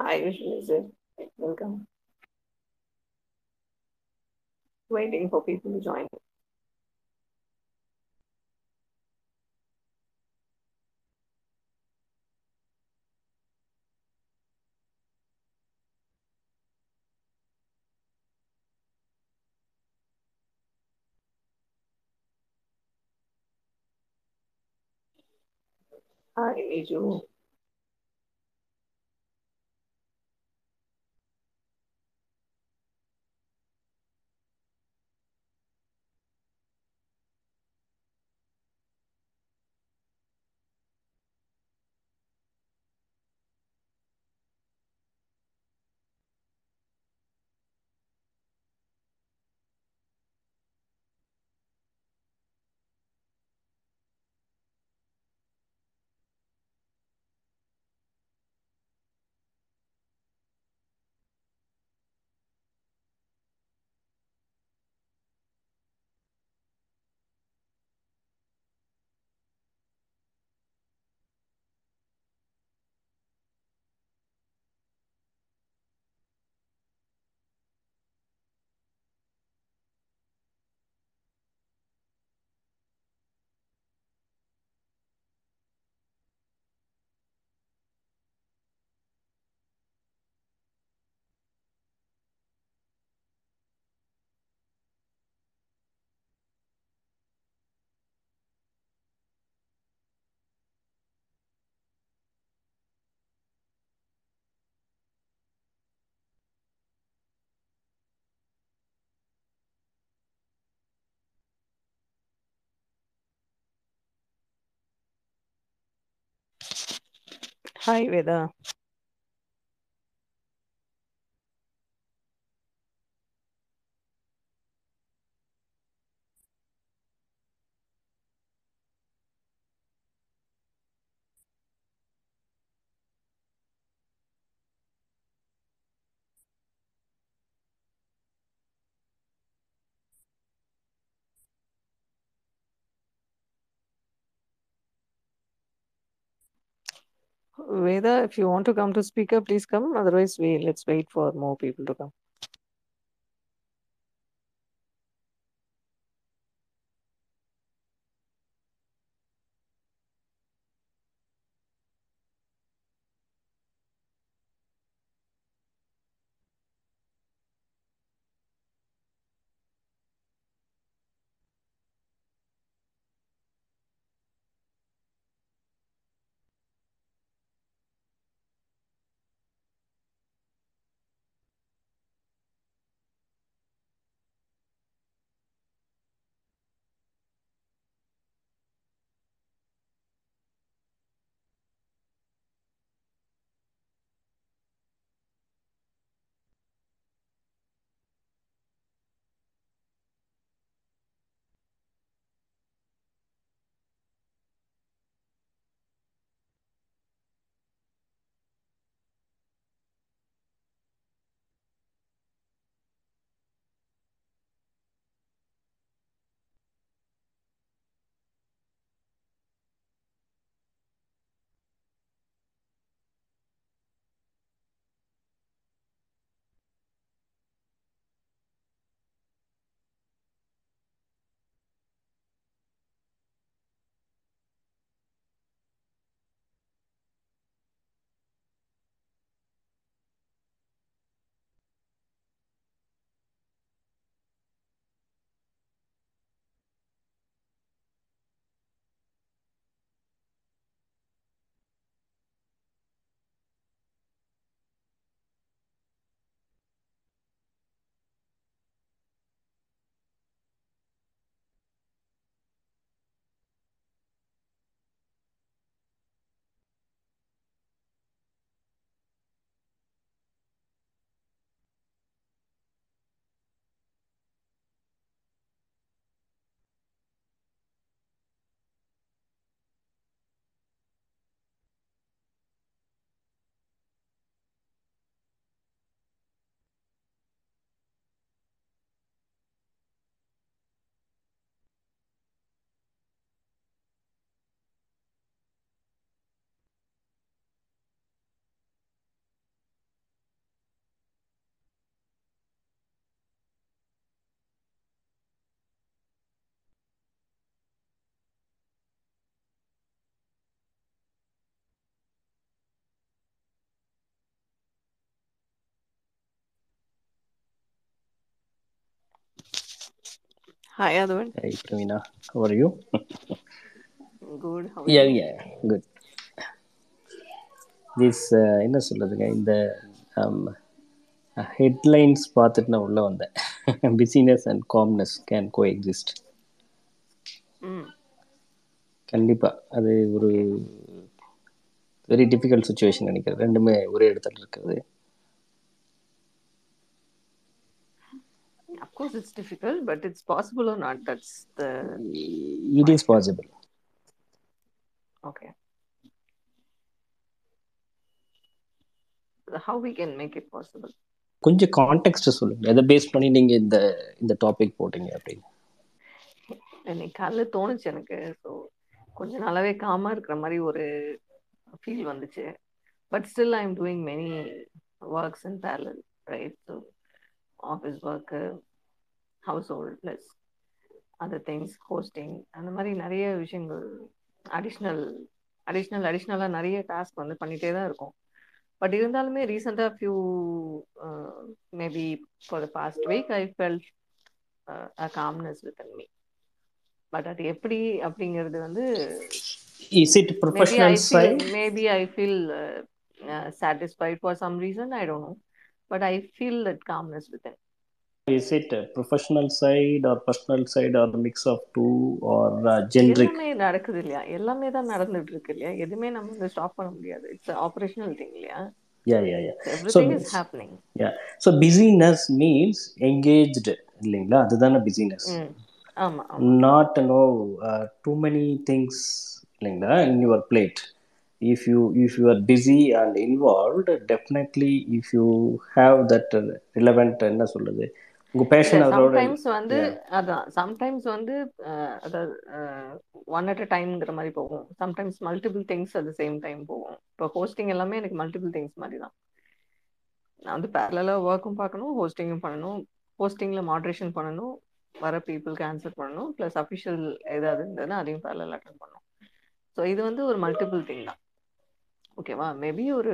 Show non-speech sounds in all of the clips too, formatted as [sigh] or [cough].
Hi, lizard will Welcome. Waiting for people to join. Hi,Iju. Hi, Veda. Veda, if you want to come to speaker, please come. Otherwise, we let's wait for more people to come. Hi, Adwan. Hey, Pravina. How are you? Good. How are yeah, you? yeah, good. This என்ன சொல்கிறதுங்க இந்த headlines பார்த்துட்டு நான் உள்ளே வந்தேன் business and calmness can coexist. கண்டிப்பாக அது ஒரு வெரி டிஃபிகல்ட் சுச்சுவேஷன் நினைக்கிறேன் ரெண்டுமே ஒரே இடத்துல இருக்குது Of course, it's difficult, but it's possible or not. That's the it is possible okay. How we can make it possible? கொஞ்சம் கான்டெக்ட் சொல்லுங்கள் எதை பேஸ் பண்ணி நீங்கள் இந்த இந்த டாபிக் போட்டீங்க அப்படின்னு இன்னைக்கு காலைல தோணுச்சு எனக்கு ஸோ கொஞ்ச நாளாவே காமா இருக்கிற மாதிரி ஒரு ஃபீல் வந்துச்சு but still I am doing many works in parallel right so office work household plus other things hosting அந்த மாதிரி நிறைய விஷயங்கள் அடிஷ்னல் அடிஷ்னல் அடிஷ்னலாக நிறைய டாஸ்க் வந்து பண்ணிகிட்டே தான் இருக்கும் பட் இருந்தாலுமே ரீசெண்டாக few maybe for the past week I felt a calmness with me but அது எப்படி அப்படிங்கிறது வந்து is it professional side I feel uh, uh, satisfied for some reason. I don't know, but I feel that calmness within. Is it professional side or personal side or mix of two or generic எல்லாமே நடக்குது இல்லையா? எல்லாமே தான் நடந்துட்டு இருக்கு இல்லையா? எதுவுமே நம்ம வந்து ஸ்டாப் பண்ண முடியாது. இட்ஸ் ஆபரேஷனல் திங் இல்லையா? Yeah yeah yeah every so thing is happening yeah so business means engaged இல்லைங்களா? அதுதானே பிஸினஸ் ஆமா ஆமா. Not no too many things இல்லைங்களா? In your plate if you if you are busy and involved definitely if you have that relevant என்ன சொல்றது? இல்ல fashion sometimes வந்து. அதான் சம்டைம்ஸ் வந்து அதாவது ஒன் அட் அ டைம்ங்கிற மாதிரி போகும். Sometimes multiple things at same time போகும். இப்போ ஹோஸ்டிங் எல்லாமே எனக்கு மல்டிபிள் திங்ஸ் மாதிரி தான் நான் வந்து பேரலாக ஒர்க்கும் பார்க்கணும் ஹோஸ்டிங்கும் பண்ணணும். ஹோஸ்டிங்கில் மாட்ரேஷன் பண்ணணும். வர பீப்புளுக்கு ஆன்சர் பண்ணணும். ப்ளஸ் அஃபிஷியல் ஏதாவது இருந்ததுன்னா அதையும் பேரலாக அட்டன் பண்ணணும். ஸோ இது வந்து ஒரு மல்டிபிள் திங் தான். ஓகேவா மேபி ஒரு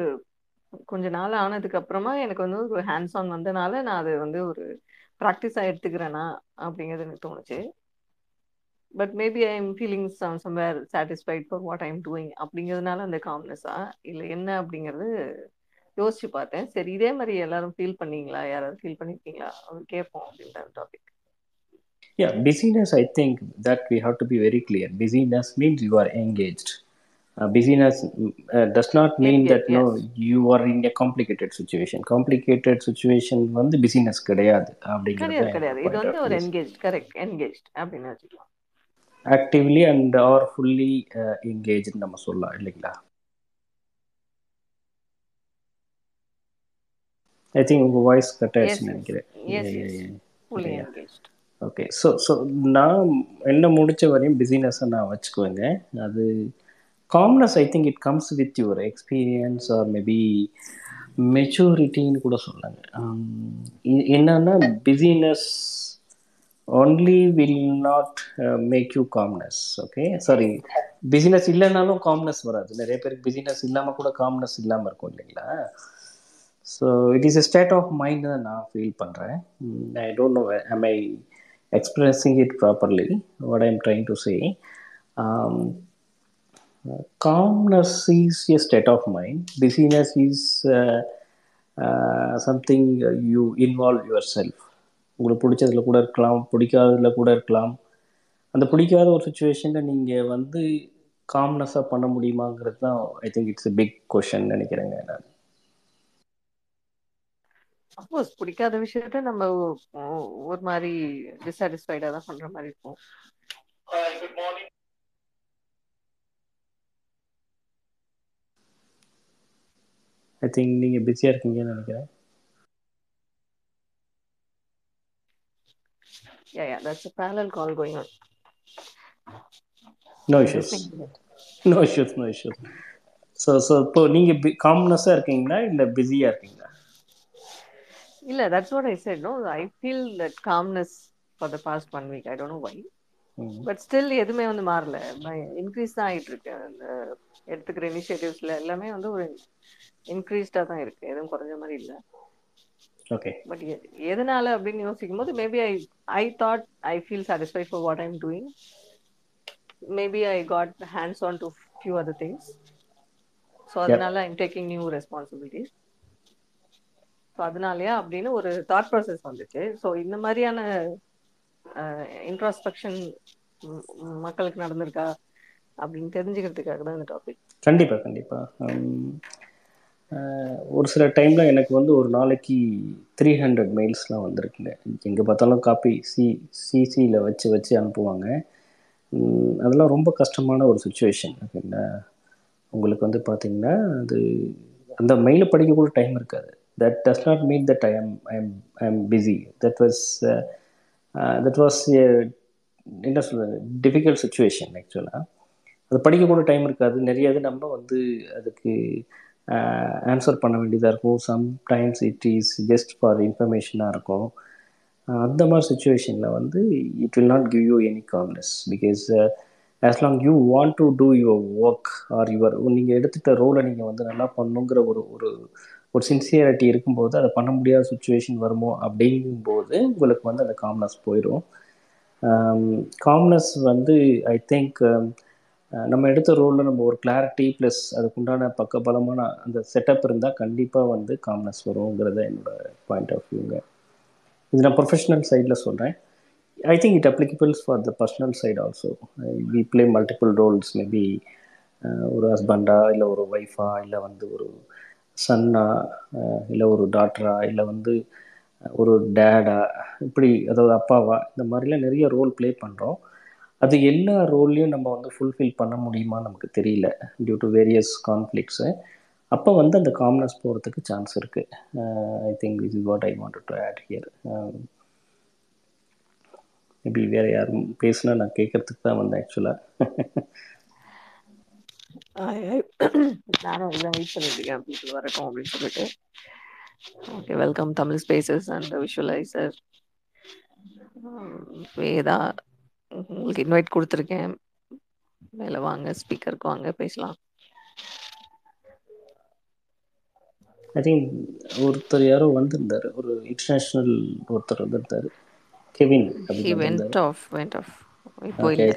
கொஞ்ச நாள் ஆனதுக்கு அப்புறமா எனக்கு வந்து ஒரு ஹேண்ட்ஸ் ஆன் வந்தனால நான் அது வந்து ஒரு ப்ராக்டிஸாக எடுத்துக்கிறேனா அப்படிங்கிறது எனக்கு தோணுச்சு. But maybe I am feeling some somewhere satisfied for what I am doing அப்படிங்கிறதுனால அந்த காம்னஸா இல்லை என்ன அப்படிங்கிறது யோசிச்சு பார்த்தேன். சரி இதே மாதிரி எல்லாரும் ஃபீல் பண்ணீங்களா? யாராவது ஃபீல் பண்ணிருக்கீங்களா? அவர் கேட்போம் அப்படின்ற topic Yeah, busyness, I think that we have to be very clear. Busyness means you are engaged. Uh, busyness mm, uh, does not mean that no, you are in a complicated situation. Complicated situation வந்து business கிடையாது அப்படிங்கிறது கிடையாது இது வந்து ஒரு. Engage correct engage அப்படின்னு வச்சுக்கலாம். Actively and or fully uh, engaged நம்ம சொல்லலாம் இல்லைங்களா? ஐ திங்க் உங்க வாய்ஸ் கட் ஆயிடுச்சுன்னு நினைக்கிறேன். ஃபுல்லி ஓகே ஸோ ஸோ நான் என்ன முடிச்ச வரையும் பிஸினஸை நான் வச்சுக்குவேங்க. அது calmness I think it comes with your experience or maybe மெச்சூரிட்டின்னு கூட சொல்லாங்க. என்னன்னா business only will not make you calmness okay sorry business இல்லைனாலும் காம்னஸ் வராது. நிறைய பேருக்கு பிஸினஸ் இல்லாமல் கூட காம்னஸ் இல்லாமல் இருக்கும் இல்லைங்களா? So it is a state of mind தான் நான் ஃபீல் பண்ணுறேன் I don't know am I expressing it properly what I am trying to say calmness is a state of mind. Busyness is uh, something you involve yourself. உங்களுக்கு பிடிச்சதுல கூட இருக்கலாம் பிடிக்காததுல கூட இருக்கலாம். அந்த பிடிக்காத ஒரு சுச்சுவேஷனில் நீங்கள் வந்து காம்னஸாக பண்ண முடியுமாங்கிறது தான் I think it's a big question நினைக்கிறேங்க நான். அஃப்கோர்ஸ் பிடிக்காத விஷயத்த நம்ம ஒ- ஒரு மாதிரி டிசாட்டிஸ்ஃபைடாக தான் பண்ற மாதிரி இருக்கும். ஐ திங்க் நீங்கள் பிஸியாக இருக்கீங்கன்னு நினைக்கிறேன் Yeah, yeah, that's a parallel call going on. No to that. No issues no issues so so இப்போ நீங்கள் காம்னஸாக இருக்கீங்களா இல்லை பிஸியாக இருக்கீங்களா இல்ல that's what I said. No, I feel that calmness for the past one week. I don't know why. Hmm but still எதுவுமே வந்து மாறல இன்க்ரீஸ் தான் ஆயிட்டு இருக்கு அந்த எடுத்துக்கிற இனிஷியேட்டிவ்ஸ்ல எல்லாமே வந்து ஒரு இன்க்ரீஸ்டா தான் இருக்கு. எதுவும் குறைஞ்ச மாதிரி இல்ல. ஓகே பட் எதனால அப்படின்னு யோசிக்கும் போது maybe I I thought I feel satisfied for what I'm doing maybe I got hands on to few other things so அதனால I'm taking new responsibilities so அதனாலயா அப்படின்னு ஒரு தாட் ப்ராசஸ் வந்துச்சு. ஸோ இந்த மாதிரியான இன்ட்ராஸ்பெக்ஷன் மக்களுக்கு நடந்திருக்கா அப்படின்னு தெரிஞ்சுக்கிறதுக்காக தான் இந்த டாபிக் கண்டிப்பாக கண்டிப்பாக ஒரு சில டைமில் எனக்கு வந்து ஒரு நாளைக்கு த்ரீ ஹண்ட்ரட் மெயில்ஸ்லாம் வந்திருக்குங்க. எங்கே பார்த்தாலும் காப்பி சி சிசியில் வச்சு வச்சு அனுப்புவாங்க. அதெல்லாம் ரொம்ப கஷ்டமான ஒரு சுச்சுவேஷன் ஓகேங்களா உங்களுக்கு வந்து பார்த்திங்கன்னா அது அந்த மெயிலை படிக்க கூட டைம் இருக்காது. That does not mean that I am I am I am busy that was that was என்ன சொல்கிறது டிஃபிகல்ட் சுச்சுவேஷன் ஆக்சுவலாக அது படிக்க கூட டைம் இருக்காது. நிறைய இது நம்ம வந்து அதுக்கு ஆன்சர் பண்ண வேண்டியதாக இருக்கும். Sometimes it is just for இன்ஃபர்மேஷனாக இருக்கும். அந்த மாதிரி சுச்சுவேஷனில் வந்து it will not give you any calmness because as long you want to do your work or your நீங்கள் எடுத்துகிட்ட ரோலை நீங்கள் வந்து நல்லா பண்ணணுங்கிற ஒரு ஒரு ஒரு சின்சியரிட்டி இருக்கும்போது அதை பண்ண முடியாத சுச்சுவேஷன் வருமோ அப்படிங்கும்போது உங்களுக்கு வந்து அந்த காம்னஸ் போயிடும் காம்னஸ் வந்து ஐ திங்க் நம்ம எடுத்த ரோலில் நம்ம ஒரு கிளாரிட்டி ப்ளஸ் அதுக்குண்டான பக்கபலமான அந்த செட்டப் இருந்தால் கண்டிப்பாக வந்து காம்னஸ் வருங்கிறத என்னோட பாயிண்ட் ஆஃப் வியூங்க இது நான் ப்ரொஃபஷனல் சைடில் சொல்கிறேன் I think it applicables for the personal side also we play multiple roles maybe ஒரு ஹஸ்பண்டா இல்லை ஒரு ஒய்ஃபா இல்லை வந்து ஒரு சன்னா இல்லை ஒரு டாக்டரா இல்லை வந்து ஒரு டேடா இப்படி அதாவது அப்பாவா இந்த மாதிரிலாம் நிறைய ரோல் ப்ளே பண்ணுறோம் அது எல்லா ரோல்லையும் நம்ம வந்து ஃபுல்ஃபில் பண்ண முடியுமா நமக்கு தெரியல டியூ டு வேரியஸ் கான்ஃப்ளிக்ஸு அப்போ வந்து அந்த காம்னஸ் போகிறதுக்கு சான்ஸ் இருக்குது I think this is what I want to add here maybe வேறு யாரும் பேசுனா நான் கேட்கறதுக்கு தான் வந்தேன் ஆக்சுவலாக நானும் அதுதான் வெயிட் பண்ணிட்டு இருக்கேன் people வரட்டும் அப்படின்னு சொல்லிட்டு. Okay welcome Tamil spaces and visualiser Veda உங்களுக்கு இன்வைட் கொடுத்துருக்கேன். மேலே வாங்க ஸ்பீக்கருக்கு வாங்க பேசலாம். ஐ திங்க் ஒருத்தர் யாரோ வந்திருந்தார். ஒரு இன்டர்நேஷ்னல் ஒருத்தர் வந்திருந்தார். Kevin he went off went off இப்போ இல்லை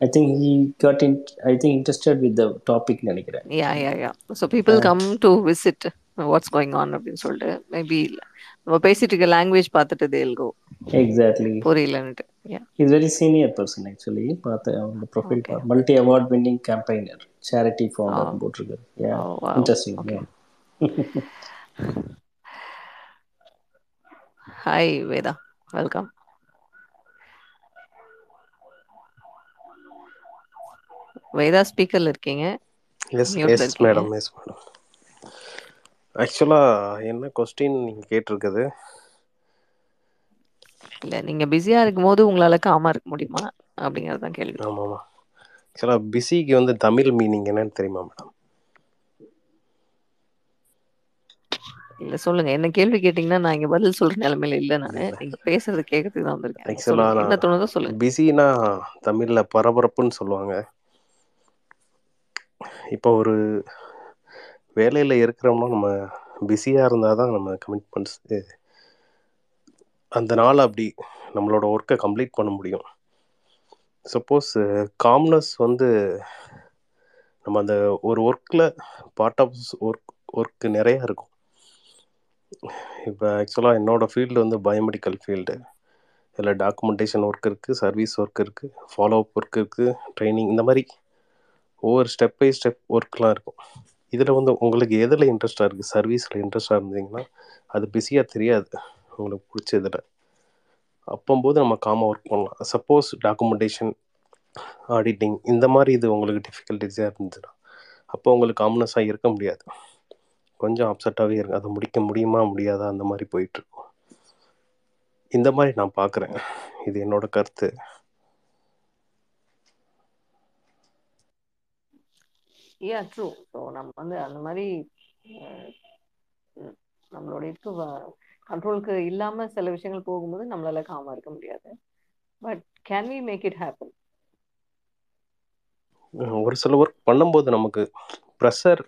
I think he got in I think interested with the topic நினைக்கிறேன். Yeah yeah yeah so people come to visit what's going on அப்படின்னு சொல்லிட்டு மேபி நம்ம பேசிட்டு இருக்க லாங்குவேஜ் பார்த்துட்டு தேல்கோ exactly புரியலன்ட்டு is very senior person actually பார்த்தேன் அவங்க profile multi award winning campaigner charity founder போட்டிருக்காரு. Interesting hi Veda welcome Veda ஸ்பீக்கர்ல இருக்கீங்க. Yes yes madam yes madam ஆக்சுவலாக என்ன கொஸ்டின் நீங்கள் கேட்டிருக்குது? இல்ல நீங்க பிஸியா இருக்கும்போது உங்களால காமா இருக்க முடியுமா? அப்படிங்கறது தான் கேள்வி. ஆமாம்மா ஆக்சுவலாக பிஸிக்கு வந்து தமிழ் மீனிங் என்னன்னு தெரியுமா மேடம் இல்ல சொல்லுங்க. என்ன கேள்வி கேட்டீங்கன்னா நான் இங்க பதில் சொல்ற நிலைமையில இல்ல நானு. நீங்க பேசுறது கேட்கறதுக்கு தான் வந்திருக்கேன். என்ன தோணுதோ சொல்லுங்க. பிஸினா தமிழில் பரபரப்புன்னு சொல்லுவாங்க. இப்போ ஒரு வேலையில் இருக்கிறோம்னா நம்ம பிஸியாக இருந்தால் தான் நம்ம கமிட்மெண்ட்ஸ் அந்த நாள் அப்படி நம்மளோட ஒர்க்கை கம்ப்ளீட் பண்ண முடியும். சப்போஸ் காம்னஸ் வந்து நம்ம அந்த ஒரு ஒர்க்கில் பார்ட் ஆஃப் ஒர்க் ஒர்க்கு நிறையா இருக்கும். இப்போ ஆக்சுவலாக என்னோடய ஃபீல்டு வந்து பயோமெடிக்கல் ஃபீல்டு இதில் டாக்குமெண்டேஷன் ஒர்க் இருக்குது சர்வீஸ் ஒர்க் இருக்குது ஃபாலோ அப் ஒர்க் இருக்குது ட்ரைனிங் இந்த மாதிரி ஒவ்வொரு ஸ்டெப் பை ஸ்டெப் ஒர்க்லாம் இருக்கும். இதில் வந்து உங்களுக்கு எதில் இன்ட்ரெஸ்ட்டாக இருக்குது சர்வீஸில் இன்ட்ரெஸ்ட்டாக இருந்தீங்கன்னா அது பிஸியாக தெரியாது. உங்களுக்கு பிடிச்சதில். அப்போம்போது நம்ம காமாக ஒர்க் பண்ணலாம். சப்போஸ் டாக்குமெண்டேஷன் ஆடிட்டிங் இந்த மாதிரி இது உங்களுக்கு டிஃபிகல்ட்டிஸாக இருந்துச்சுன்னா அப்போ உங்களுக்கு காம்னஸாக இருக்க முடியாது. கொஞ்சம் அப்செட்டாகவே இருக்கும் அதை முடிக்க முடியுமா முடியாதா அந்த மாதிரி போயிட்டுருக்கும் இந்த மாதிரி நான் பார்க்குறேன் இது என்னோட கருத்து. யா ட்ரூ ஸோ நம்ம வந்து அந்த மாதிரி நம்மளோட இதுக்கு கண்ட்ரோலுக்கு இல்லாம சில விஷயங்கள் போகும்போது நம்மளால காமா இருக்க முடியாது. But can we make it happen ஒரு சில ஒர்க் பண்ணும்போது நமக்கு ப்ரெஷர்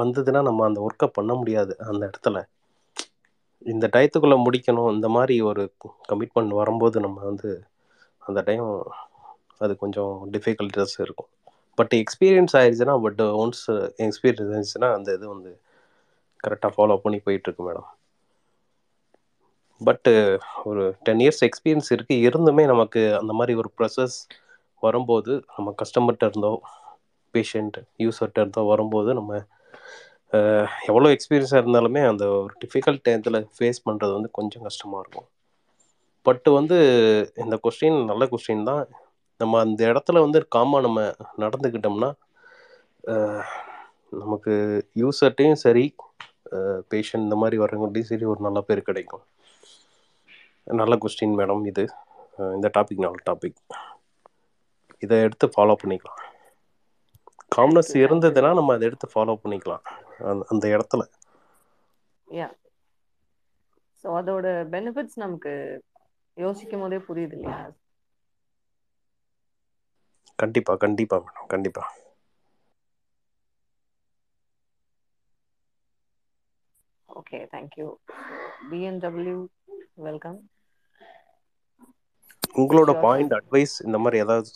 வந்ததுன்னா நம்ம அந்த ஒர்க்கை பண்ண முடியாது அந்த இடத்துல. இந்த டயத்துக்குள்ளே முடிக்கணும் இந்த மாதிரி ஒரு கமிட்மெண்ட் வரும்போது நம்ம வந்து அந்த டைம் அது கொஞ்சம் டிஃபிகல்ட்டஸ் இருக்கும். பட் எக்ஸ்பீரியன்ஸ் ஆயிடுச்சுன்னா பட் ஒன்ஸ் எக்ஸ்பீரியன்ஸ் ஆயிடுச்சுன்னா அந்த இது வந்து கரெக்டாக ஃபாலோ பண்ணி போயிட்டுருக்கு மேடம் பட்டு uh, ஒரு டென் இயர்ஸ் எக்ஸ்பீரியன்ஸ் இருக்குது இருந்துமே நமக்கு அந்த மாதிரி ஒரு ப்ரொசஸ் வரும்போது நம்ம கஸ்டமர்கிட்ட இருந்தோ பேஷண்ட் யூசர்கிட்ட இருந்தோ வரும்போது நம்ம எவ்வளோ எக்ஸ்பீரியன்ஸாக இருந்தாலுமே அந்த ஒரு டிஃபிகல்ட் டைத்தில் ஃபேஸ் பண்ணுறது வந்து கொஞ்சம் கஷ்டமாக இருக்கும். பட் வந்து இந்த கொஸ்டின் நல்ல கொஸ்டின் தான். நம்ம அந்த இடத்துல வந்து காமாக நம்ம நடந்துக்கிட்டோம்னா நமக்கு யூசர்ட்டையும் சரி பேஷண்ட் இந்த மாதிரி வரவங்கள்ட்டையும் சரி ஒரு நல்ல பேர் கிடைக்கும். நல்ல கொஸ்டின் மேடம் இது. இந்த டாபிக் நல்ல டாபிக் இதை எடுத்து ஃபாலோ பண்ணிக்கலாம். காம்னஸ். இருந்ததுன்னா நம்ம அதை எடுத்து ஃபாலோ பண்ணிக்கலாம். அந்த இடத்துல. யா ஸோ அதோட பெனிஃபிட்ஸ் நமக்கு யோசிக்கும் போதே புரியுது இல்லையா? கண்டிப்பாக கண்டிப்பாக மேடம் கண்டிப்பாக okay thank you BNW welcome உங்களோட. பாயிண்ட் அட்வைஸ் இந்த மாதிரி ஏதாவது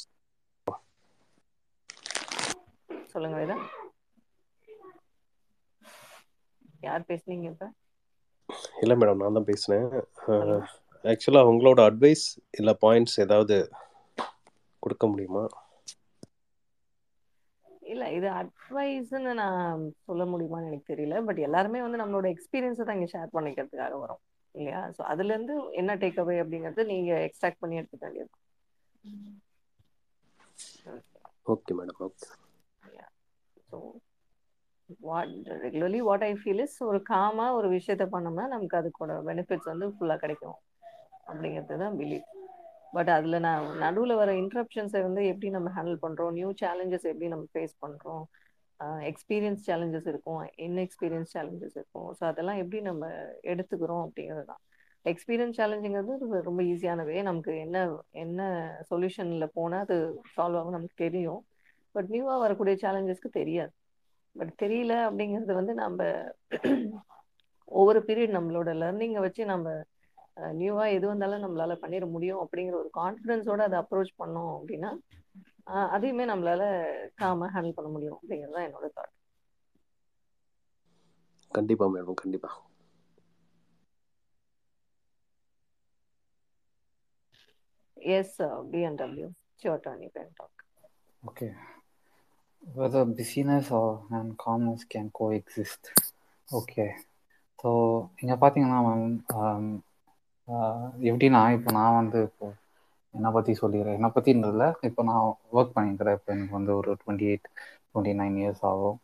சொல்லுங்க வேதா. யார் பேசுனீங்க இப்ப? இல்லை மேடம் நான் தான் பேசுனேன். ஆக்சுவலாக உங்களோட அட்வைஸ் இல்லை பாயிண்ட்ஸ் ஏதாவது கொடுக்க முடியுமா? இல்ல இது அட்வைஸ்ன்னு நான் சொல்ல முடியுமான்னு எனக்கு தெரியல. பட் எல்லாருமே வந்து நம்மளோட எக்ஸ்பீரியன்ஸை தான் இங்க ஷேர் பண்ணிக்கிறதுக்காக வரும். இல்லையா? ஸோ அதுல இருந்து என்ன டேக் அவே அப்படிங்கறது நீங்க எக்ஸ்ட்ராக்ட் பண்ணி எடுத்துக்க வேண்டியது. Okay madam okay so what regularly what I feel is ஒரு காமா ஒரு விஷயத்த பண்ணோம்னா நமக்கு அதுக்கோட பெனிஃபிட்ஸ் வந்து ஃபுல்லா கிடைக்கும். அப்படிங்கிறது தான் பிலீவ் பட் அதுல நான் நடுவுல வர இன்ட்ரப்ஷன்ஸை வந்து எப்படி நம்ம ஹேண்டில் பண்றோம்? நியூ சேலஞ்சஸ் எப்படி நம்ம ஃபேஸ் பண்றோம்? எக்ஸ்பீரியன்ஸ் சேலஞ்சஸ் இருக்கும் இன்எக்ஸ்பீரியன்ஸ் சேலஞ்சஸ் இருக்கும். ஸோ அதெல்லாம் எப்படி நம்ம எடுத்துக்கிறோம் அப்படிங்கிறது தான். எக்ஸ்பீரியன்ஸ் சேலஞ்சுங்கிறது ரொம்ப- ஈஸியானவே நமக்கு என்ன என்ன சொல்யூஷனில் போனால் அது சால்வ் ஆகும் நமக்கு தெரியும். பட் நியூவாக வரக்கூடிய சேலஞ்சஸ்க்கு தெரியாது. பட் தெரியல அப்படிங்கிறது வந்து நம்ம [clears throat] ஒவ்வொரு பீரியட் நம்மளோட லேர்னிங்கை வச்சு நம்ம நியூவாக எது வந்தாலும் நம்மளால பண்ணிட முடியும் அப்படிங்கிற ஒரு கான்ஃபிடென்ஸோட அதை அப்ரோச் பண்ணோம் அப்படின்னா அதையுமே நம்மளால காம ஹேண்டில் பண்ண முடியும் அப்படிங்கிறது தான் என்னோட தாட் கண்டிப்பாக மேடம் கண்டிப்பாக yes BNW sure turn you can talk Okay. Whether busyness or and calmness can coexist. Okay. So இங்கே பார்த்தீங்கன்னா மேம் எப்படின்னா இப்போ நான் வந்து இப்போ என்னை பற்றி சொல்லிடுறேன்? என்னை பற்றின்றதில்ல இப்போ நான் ஒர்க் பண்ணிக்கிறேன் இப்போ எனக்கு வந்து ஒரு twenty eight twenty nine years ஆகும்.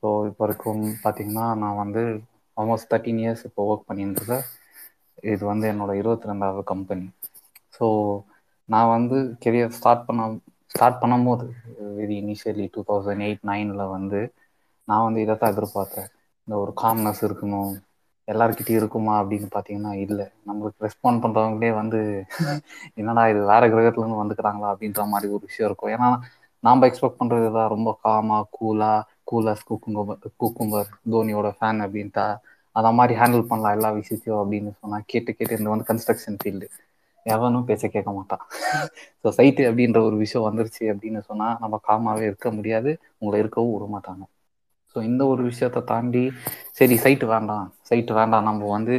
ஸோ இப்போ வரைக்கும் பார்த்தீங்கன்னா நான் வந்து ஆல்மோஸ்ட் தேர்ட்டீன் இயர்ஸ் இப்போ ஒர்க் பண்ணியிருந்தது இது வந்து என்னோட இருபத்தி ரெண்டாவது கம்பெனி ஸோ நான் வந்து கெரியர் ஸ்டார்ட் பண்ண ஸ்டார்ட் பண்ணும்போது very initially two thousand eight நைனில் வந்து நான் வந்து இதை தான் எதிர்பார்த்தேன். இந்த ஒரு காம்னஸ் இருக்கணும். எல்லாருக்கிட்டையும் இருக்குமா அப்படின்னு பார்த்தீங்கன்னா இல்லை. நம்மளுக்கு ரெஸ்பாண்ட் பண்ணுறவங்களே வந்து என்னடா இது வேற கிரகத்துலேருந்து வந்துக்கிறாங்களா அப்படின்ற மாதிரி ஒரு விஷயம் இருக்கும். ஏன்னா நாம் எக்ஸ்பெக்ட் பண்ணுறது தான் ரொம்ப காமா கூலா கூலஸ் குக்கும்பர் குக்கும்பர் தோனியோட ஃபேன் அப்படின்ட்டா அதை மாதிரி ஹேண்டில் பண்ணலாம் எல்லா விஷயத்தையும் அப்படின்னு சொன்னால் கேட்டு கேட்டு இந்த வந்து கன்ஸ்ட்ரக்ஷன் ஃபீல்டு எவனும் பேச கேட்க மாட்டான். ஸோ சைட்டு அப்படின்ற ஒரு விஷயம் வந்துருச்சு அப்படின்னு சொன்னால் நம்ம காமாவே இருக்க முடியாது. உங்களை இருக்கவும் விட மாட்டாங்க. ஸோ இந்த ஒரு விஷயத்த தாண்டி சரி சைட்டு வேண்டாம். சைட்டு வேண்டாம். நம்ம வந்து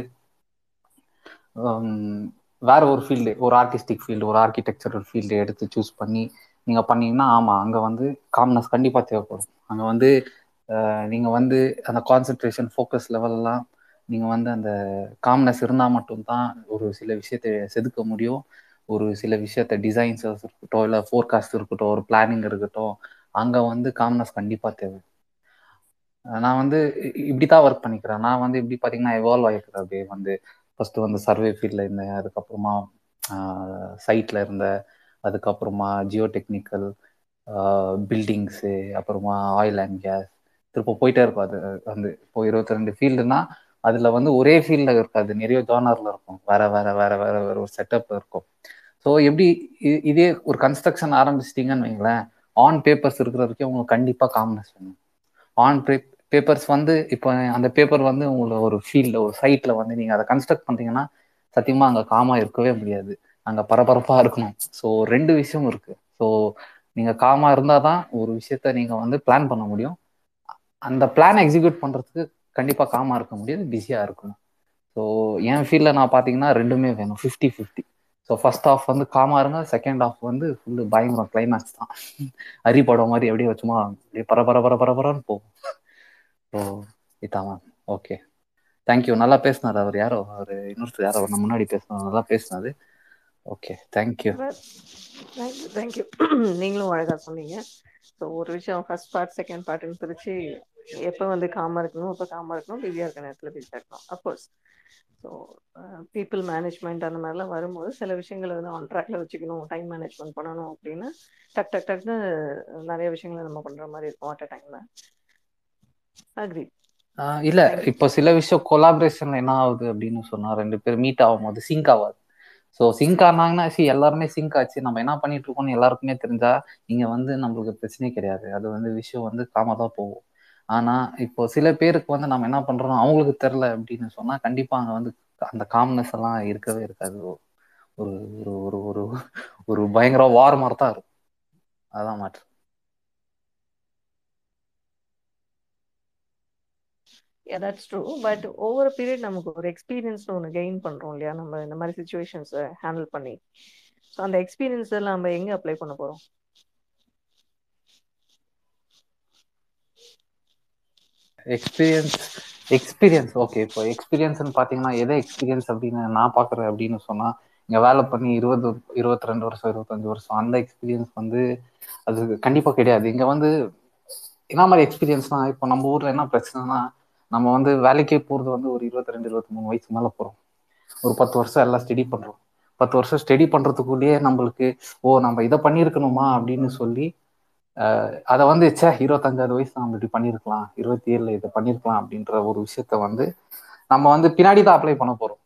வேற ஒரு ஃபீல்டு ஒரு ஆர்டிஸ்டிக் ஃபீல்டு ஒரு ஆர்கிடெக்சரல் ஃபீல்டு எடுத்து சூஸ் பண்ணி நீங்கள் பண்ணீங்கன்னா ஆமாம் அங்கே வந்து காம்னஸ் கண்டிப்பாக தேவைப்படும். அங்கே வந்து நீங்கள் வந்து அந்த கான்சென்ட்ரேஷன் ஃபோக்கஸ் லெவல்லாம் நீங்கள் வந்து அந்த காம்னஸ் இருந்தால் மட்டும்தான் ஒரு சில விஷயத்தை செதுக்க முடியும். ஒரு சில விஷயத்த டிசைன்ஸஸ் இருக்கட்டும் இல்லை ஃபோர்காஸ்ட் இருக்கட்டும் ஒரு பிளானிங் இருக்கட்டும் அங்கே வந்து காம்னஸ் கண்டிப்பாக தேவை. நான் வந்து இப்படி தான் ஒர்க் பண்ணிக்கிறேன். நான் வந்து இப்படி பார்த்தீங்கன்னா எவால்வ் ஆகிக்கிறேன் அப்படியே வந்து ஃபர்ஸ்ட் வந்து சர்வே ஃபீல்டில் இருந்தேன். அதுக்கப்புறமா சைட்டில் இருந்தேன். அதுக்கப்புறமா ஜியோ டெக்னிக்கல் பில்டிங்ஸு அப்புறமா ஆயில் அண்ட் கேஸ் திரும்ப போயிட்டே இருக்கும் அது வந்து இப்போ இருபத்தி ரெண்டு ஃபீல்டுனா அதில் வந்து ஒரே ஃபீல்டில் இருக்காது. நிறைய ஜானரில் இருக்கும். வேற வேற வேற வேற வேற ஒரு செட்டப் இருக்கும். ஸோ எப்படி இ- இதே ஒரு கன்ஸ்ட்ரக்ஷன் ஆரம்பிச்சிட்டிங்கன்னு வைங்களேன் ஆன் பேப்பர்ஸ் இருக்கிற வரைக்கும் உங்களுக்கு கண்டிப்பாக காம்னஸ் வேணும். ஆன் பேப்பர்ஸ் வந்து இப்போ அந்த பேப்பர் வந்து உங்களை ஒரு ஃபீல்டில் ஒரு சைட்டில் வந்து நீங்கள் அதை கன்ஸ்ட்ரக்ட் பண்ணுறீங்கன்னா சத்தியமாக அங்கே காமாக இருக்கவே முடியாது. அங்கே பரபரப்பாக இருக்கணும். ஸோ ரெண்டு விஷயம் இருக்குது ஸோ நீங்கள் காமாக இருந்தால் தான் ஒரு விஷயத்த நீங்கள் வந்து பிளான் பண்ண முடியும். அந்த பிளான் எக்ஸிக்யூட் பண்ணுறதுக்கு கண்டிப்பாக காமாக இருக்க முடியாது பிஸியாக இருக்கணும். ஸோ என் ஃபீல்டில் நான் பார்த்தீங்கன்னா ரெண்டுமே வேணும். Fifty fifty so first half வந்து காமாக இருங்க செகண்ட் ஆஃப் வந்து ஃபுல்லு பயங்கரம் கிளைமேக்ஸ் தான். [laughs] அரி படம் மாதிரி அப்படியே வச்சுமா அப்படியே பரபர பர பரபரன்னு போகும். ஓ இதான் ஓகே. தேங்க்யூ நல்லா பேசினார் அவர் யாரோ? அவர் இன்னொருத்தர் யாரோ? நம்ம முன்னாடி பேசினார் நல்லா பேசினாரு. ஓகே தேங்க்யூ தேங்க்யூ தேங்க்யூ நீங்களும் அழகாக சொன்னீங்க. ஸோ ஒரு விஷயம் ஃபர்ஸ்ட் பார்ட் செகண்ட் பார்ட்னு பிரித்து எப்போ வந்து காமாக இருக்கணும் எப்போ காமாக இருக்கணும் பிஸியாக இருக்க நேரத்தில் பிஸியாக இருக்கணும். அஃப்கோர்ஸ் ஸோ பீப்புள் மேனேஜ்மெண்ட் அந்த மாதிரிலாம் வரும்போது சில விஷயங்களை வந்து ஆன் ட்ராக்ல வச்சுக்கணும் டைம் மேனேஜ்மெண்ட் பண்ணணும் அப்படின்னா டக் டக் டக்னு நிறைய விஷயங்களை நம்ம பண்ணுற மாதிரி இருக்கும் அட் அ டைமில் அக்ரி இல்ல இப்போ சில விஷயம் கொலாபரேஷன்ல என்ன ஆகுது அப்படின்னு சொன்னா ரெண்டு பேர் மீட் ஆகும்போது சிங்க் ஆகாது ஸோ சிங்க் ஆனாங்கன்னா சி எல்லாருமே சிங்க் ஆச்சு. நம்ம என்ன பண்ணிட்டு இருக்கோம்னு எல்லாருக்குமே தெரிஞ்சா இங்க வந்து நம்மளுக்கு பிரச்சனையே கிடையாது. அது வந்து விஷயம் வந்து காம தான் போகும். ஆனா இப்போ சில பேருக்கு வந்து நம்ம என்ன பண்றோம் அவங்களுக்கு தெரில அப்படின்னு சொன்னா கண்டிப்பா அங்க வந்து அந்த காம்னஸ் எல்லாம் இருக்கவே இருக்காது. ஒரு ஒரு ஒரு ஒரு ஒரு பயங்கர வார் மாதிரி தான் இருக்கும். அதான் மாற்று yeah that's true but over period நமக்கு ஒரு எக்ஸ்பீரியன்ஸ்னு ஒன்று கெயின் பண்ணுறோம் இல்லையா? நம்ம இந்த மாதிரி சுச்சுவேஷன்ஸை ஹேண்டில் பண்ணி. ஸோ அந்த எக்ஸ்பீரியன்ஸ் எல்லாம் நம்ம எங்கே அப்ளை பண்ண போகிறோம் எக்ஸ்பீரியன்ஸ் எக்ஸ்பீரியன்ஸ் ஓகே இப்போ எக்ஸ்பீரியன்ஸ்னு பார்த்தீங்கன்னா எதை எக்ஸ்பீரியன்ஸ் அப்படின்னு நான் பார்க்குறேன் அப்படின்னு சொன்னால் இங்கே வேலை பண்ணி இருபது இருபத்தி ரெண்டு வருஷம் இருபத்தஞ்சு வருஷம் அந்த எக்ஸ்பீரியன்ஸ் வந்து அது கண்டிப்பாக கிடையாது. இங்கே வந்து என்ன மாதிரி எக்ஸ்பீரியன்ஸ்னா இப்போ நம்ம ஊரில் என்ன பிரச்சனைனா நம்ம வந்து வேலைக்கே போகிறது வந்து ஒரு இருபத்தி ரெண்டு இருபத்தி மூணு வயசு மேலே போகிறோம் ஒரு பத்து வருஷம் எல்லாம் ஸ்டடி பண்ணுறோம் பத்து வருஷம் ஸ்டடி பண்ணுறதுக்குள்ளேயே நம்மளுக்கு ஓ நம்ம இதை பண்ணியிருக்கணுமா அப்படின்னு சொல்லி அதை வந்து சே இருபத்தஞ்சாவது வயசு நம்ம இப்படி பண்ணியிருக்கலாம். இருபத்தி ஏழில் இதை பண்ணியிருக்கலாம் அப்படின்ற ஒரு விஷயத்த வந்து நம்ம வந்து பின்னாடி தான் அப்ளை பண்ண போகிறோம்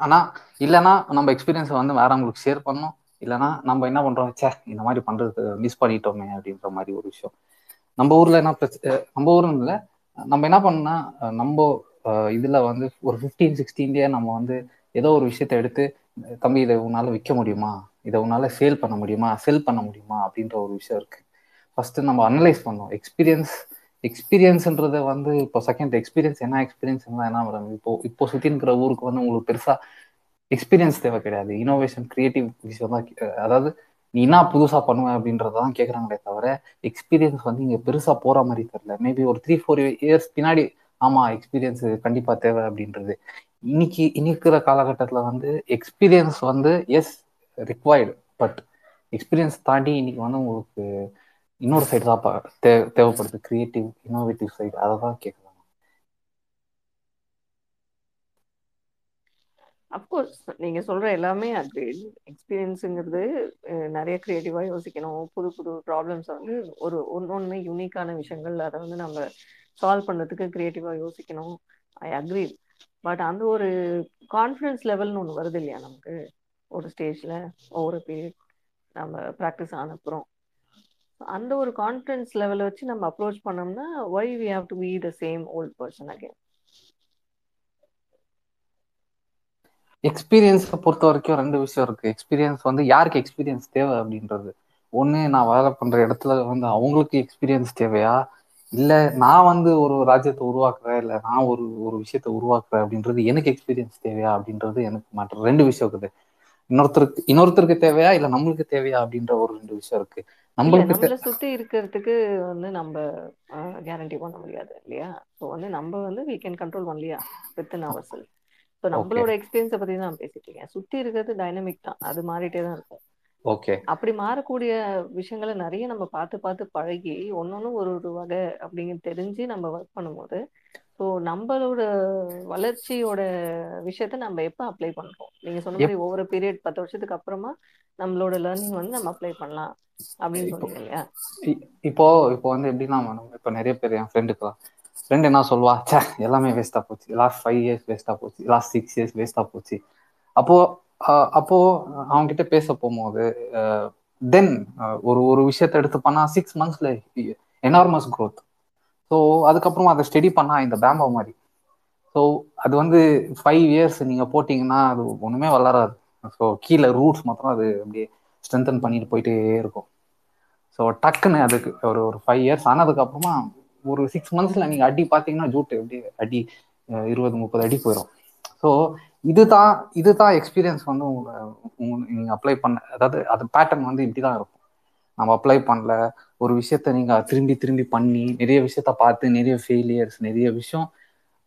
ஆனால் இல்லைன்னா நம்ம எக்ஸ்பீரியன்ஸை வந்து வேறவங்களுக்கு ஷேர் பண்ணோம் இல்லைன்னா நம்ம என்ன பண்ணுறோம் சே இந்த மாதிரி பண்ணுறது மிஸ் பண்ணிட்டோமே அப்படின்ற மாதிரி ஒரு விஷயம். நம்ம ஊரில் என்ன பிரச்சனை நம்ம ஊர்னு இல்லை நம்ம என்ன பண்ணா நம்ம இதுல வந்து ஒரு ஃபிஃப்டீன் சிக்ஸ்டீன்லயே நம்ம வந்து ஏதோ ஒரு விஷயத்த எடுத்து தம்பி இதை உன்னால விற்க முடியுமா? இதை உன்னால சேல் பண்ண முடியுமா? செல் பண்ண முடியுமா? அப்படின்ற ஒரு விஷயம் இருக்கு. ஃபர்ஸ்ட் நம்ம அனலைஸ் பண்ணோம் எக்ஸ்பீரியன்ஸ் எக்ஸ்பீரியன்ஸ்ன்றத வந்து இப்போ செகண்ட் எக்ஸ்பீரியன்ஸ் என்ன எக்ஸ்பீரியன்ஸ் என்ன மேடம் இப்போ இப்போ சுற்றி இருக்கிற ஊருக்கு வந்து உங்களுக்கு பெருசா எக்ஸ்பீரியன்ஸ் தேவை கிடையாது. இனோவேஷன் கிரியேட்டிவ் விஷயம் தான் அதாவது நீ என்ன புதுசா பண்ணுவேன் அப்படின்றதான் கேட்குறாங்களே தவிர எக்ஸ்பீரியன்ஸ் வந்து இங்க பெருசா போற மாதிரி தெரியல. மேபி ஒரு த்ரீ ஃபோர் இயர்ஸ் பின்னாடி ஆமா எக்ஸ்பீரியன்ஸ் கண்டிப்பா தேவை அப்படின்றது. இன்னைக்கு இருக்கிற காலகட்டத்துல வந்து எக்ஸ்பீரியன்ஸ் வந்து எஸ் ரிக்வயர்டு பட் எக்ஸ்பீரியன்ஸ் தாண்டி இன்னைக்கு வந்து உங்களுக்கு இன்னொரு சைடு தான் தேவைப்படுது. கிரியேட்டிவ் இன்னோவேட்டிவ் சைடு அதை தான் கேட்குறாங்க அப்கோர்ஸ் நீங்க சொல்ற எல்லாமே அது எக்ஸ்பீரியன்ஸுங்கிறது நிறைய கிரியேட்டிவா யோசிக்கணும். புது புது ப்ராப்ளம்ஸ் வந்து ஒரு ஒன்னொன்னு யூனிக்கான விஷயங்கள் அதை வந்து நம்ம சால்வ் பண்ணதுக்கு கிரியேட்டிவா யோசிக்கணும். ஐ அக்ரி பட் அந்த ஒரு கான்ஃபிடன்ஸ் லெவல்னு ஒன்று வருது இல்லையா நமக்கு? ஒரு ஸ்டேஜில் ஒவ்வொரு பீரியட் நம்ம ப்ராக்டிஸ் ஆனப்புறம். அந்த ஒரு கான்ஃபிடன்ஸ் லெவலை வச்சு நம்ம அப்ரோச் பண்ணோம்னா why we have to be the same old person again எக்ஸ்பீரியன்ஸை பொறுத்த வரைக்கும் ரெண்டு விஷயம் இருக்கு. எக்ஸ்பீரியன்ஸ் வந்து யாருக்கு எக்ஸ்பீரியன்ஸ் தேவை அப்படின்றது. ஒன்று நான் வேலை பண்ற இடத்துல வந்து அவங்களுக்கு எக்ஸ்பீரியன்ஸ் தேவையா? இல்லை நான் வந்து ஒரு ராஜ்யத்தை உருவாக்குறேன் இல்லை நான் ஒரு ஒரு விஷயத்த உருவாக்குறேன் அப்படின்றது எனக்கு எக்ஸ்பீரியன்ஸ் தேவையா? அப்படின்றது எனக்கு மாற்றம் ரெண்டு விஷயம் இருக்குது. இன்னொருத்தருக்கு இன்னொருத்தருக்கு தேவையா? இல்லை நம்மளுக்கு தேவையா? அப்படின்ற ஒரு ரெண்டு விஷயம் இருக்கு. நம்மளுக்கு நம்மள சுத்தி இருக்கிறதுக்கு வந்து நம்ம கேரண்டி பண்ண முடியாது இல்லையா? ஸோ வந்து நம்ம வந்து வி கேன் கண்ட்ரோல் பண்ணலையா வித் அவர் செல்ஃப் ஸோ நம்மளோட எக்ஸ்பீரியன்ஸை பத்தி தான் பேசிட்டு இருக்கேன். சுத்தி இருக்கிறது டைனமிக் தான். அது மாறிட்டே தான் இருக்கும் ஓகே அப்படி மாறக்கூடிய விஷயங்களை நிறைய நம்ம பார்த்து பார்த்து பழகி ஒன்னொன்னு ஒரு ஒரு வகை அப்படிங்க தெரிஞ்சு நம்ம ஒர்க் பண்ணும்போது ஸோ நம்மளோட வளர்ச்சியோட விஷயத்த நம்ம எப்போ அப்ளை பண்றோம்? நீங்க சொன்ன மாதிரி ஒவ்வொரு பீரியட் பத்து வருஷத்துக்கு அப்புறமா நம்மளோட லேர்னிங் வந்து நம்ம அப்ளை பண்ணலாம் அப்படின்னு சொன்னீங்க இல்லையா? இப்போ இப்போ வந்து எப்படின்னா மேடம் இப்போ நிறைய பேர் என் ஃப்ரெண்டுக்குலாம் ஃப்ரெண்ட் என்ன சொல்லுவா? சே எல்லாமே வேஸ்டா போச்சு. லாஸ்ட் ஃபைவ் இயர்ஸ் வேஸ்டா போச்சு. லாஸ்ட் சிக்ஸ் இயர்ஸ் வேஸ்டா போச்சு. அப்போ அப்போ அவங்க கிட்ட பேச போகும்போது தென் ஒரு ஒரு விஷயத்த எடுத்து பண்ணா சிக்ஸ் மந்த்ஸ்ல எனார்மஸ் க்ரோத் ஸோ அதுக்கப்புறமா அதை ஸ்டடி பண்ணா இந்த பேம்போ மாதிரி. ஸோ அது வந்து ஃபைவ் இயர்ஸ் நீங்கள் போட்டீங்கன்னா அது ஒன்றுமே வளராது. ஸோ கீழே ரூட்ஸ் மாத்திரம் அது அப்படியே ஸ்ட்ரென்தன் பண்ணிட்டு போயிட்டே இருக்கும். ஸோ டக்குன்னு அதுக்கு ஒரு ஒரு ஃபைவ் இயர்ஸ் ஆனதுக்கப்புறமா ஒரு சிக்ஸ் மந்த்ஸில் நீங்கள் அடி பார்த்தீங்கன்னா ஜூட்டு எப்படி அடி இருபது முப்பது அடி போயிடும் ஸோ இதுதான் இதுதான் எக்ஸ்பீரியன்ஸ் வந்து உங்களை நீங்கள் அப்ளை பண்ண அதாவது அது பேட்டர்ன் வந்து இப்படி தான் இருக்கும். நம்ம அப்ளை பண்ணல ஒரு விஷயத்த நீங்கள் திரும்பி திரும்பி பண்ணி நிறைய விஷயத்த பார்த்து நிறைய ஃபெயிலியர்ஸ் நிறைய விஷயம்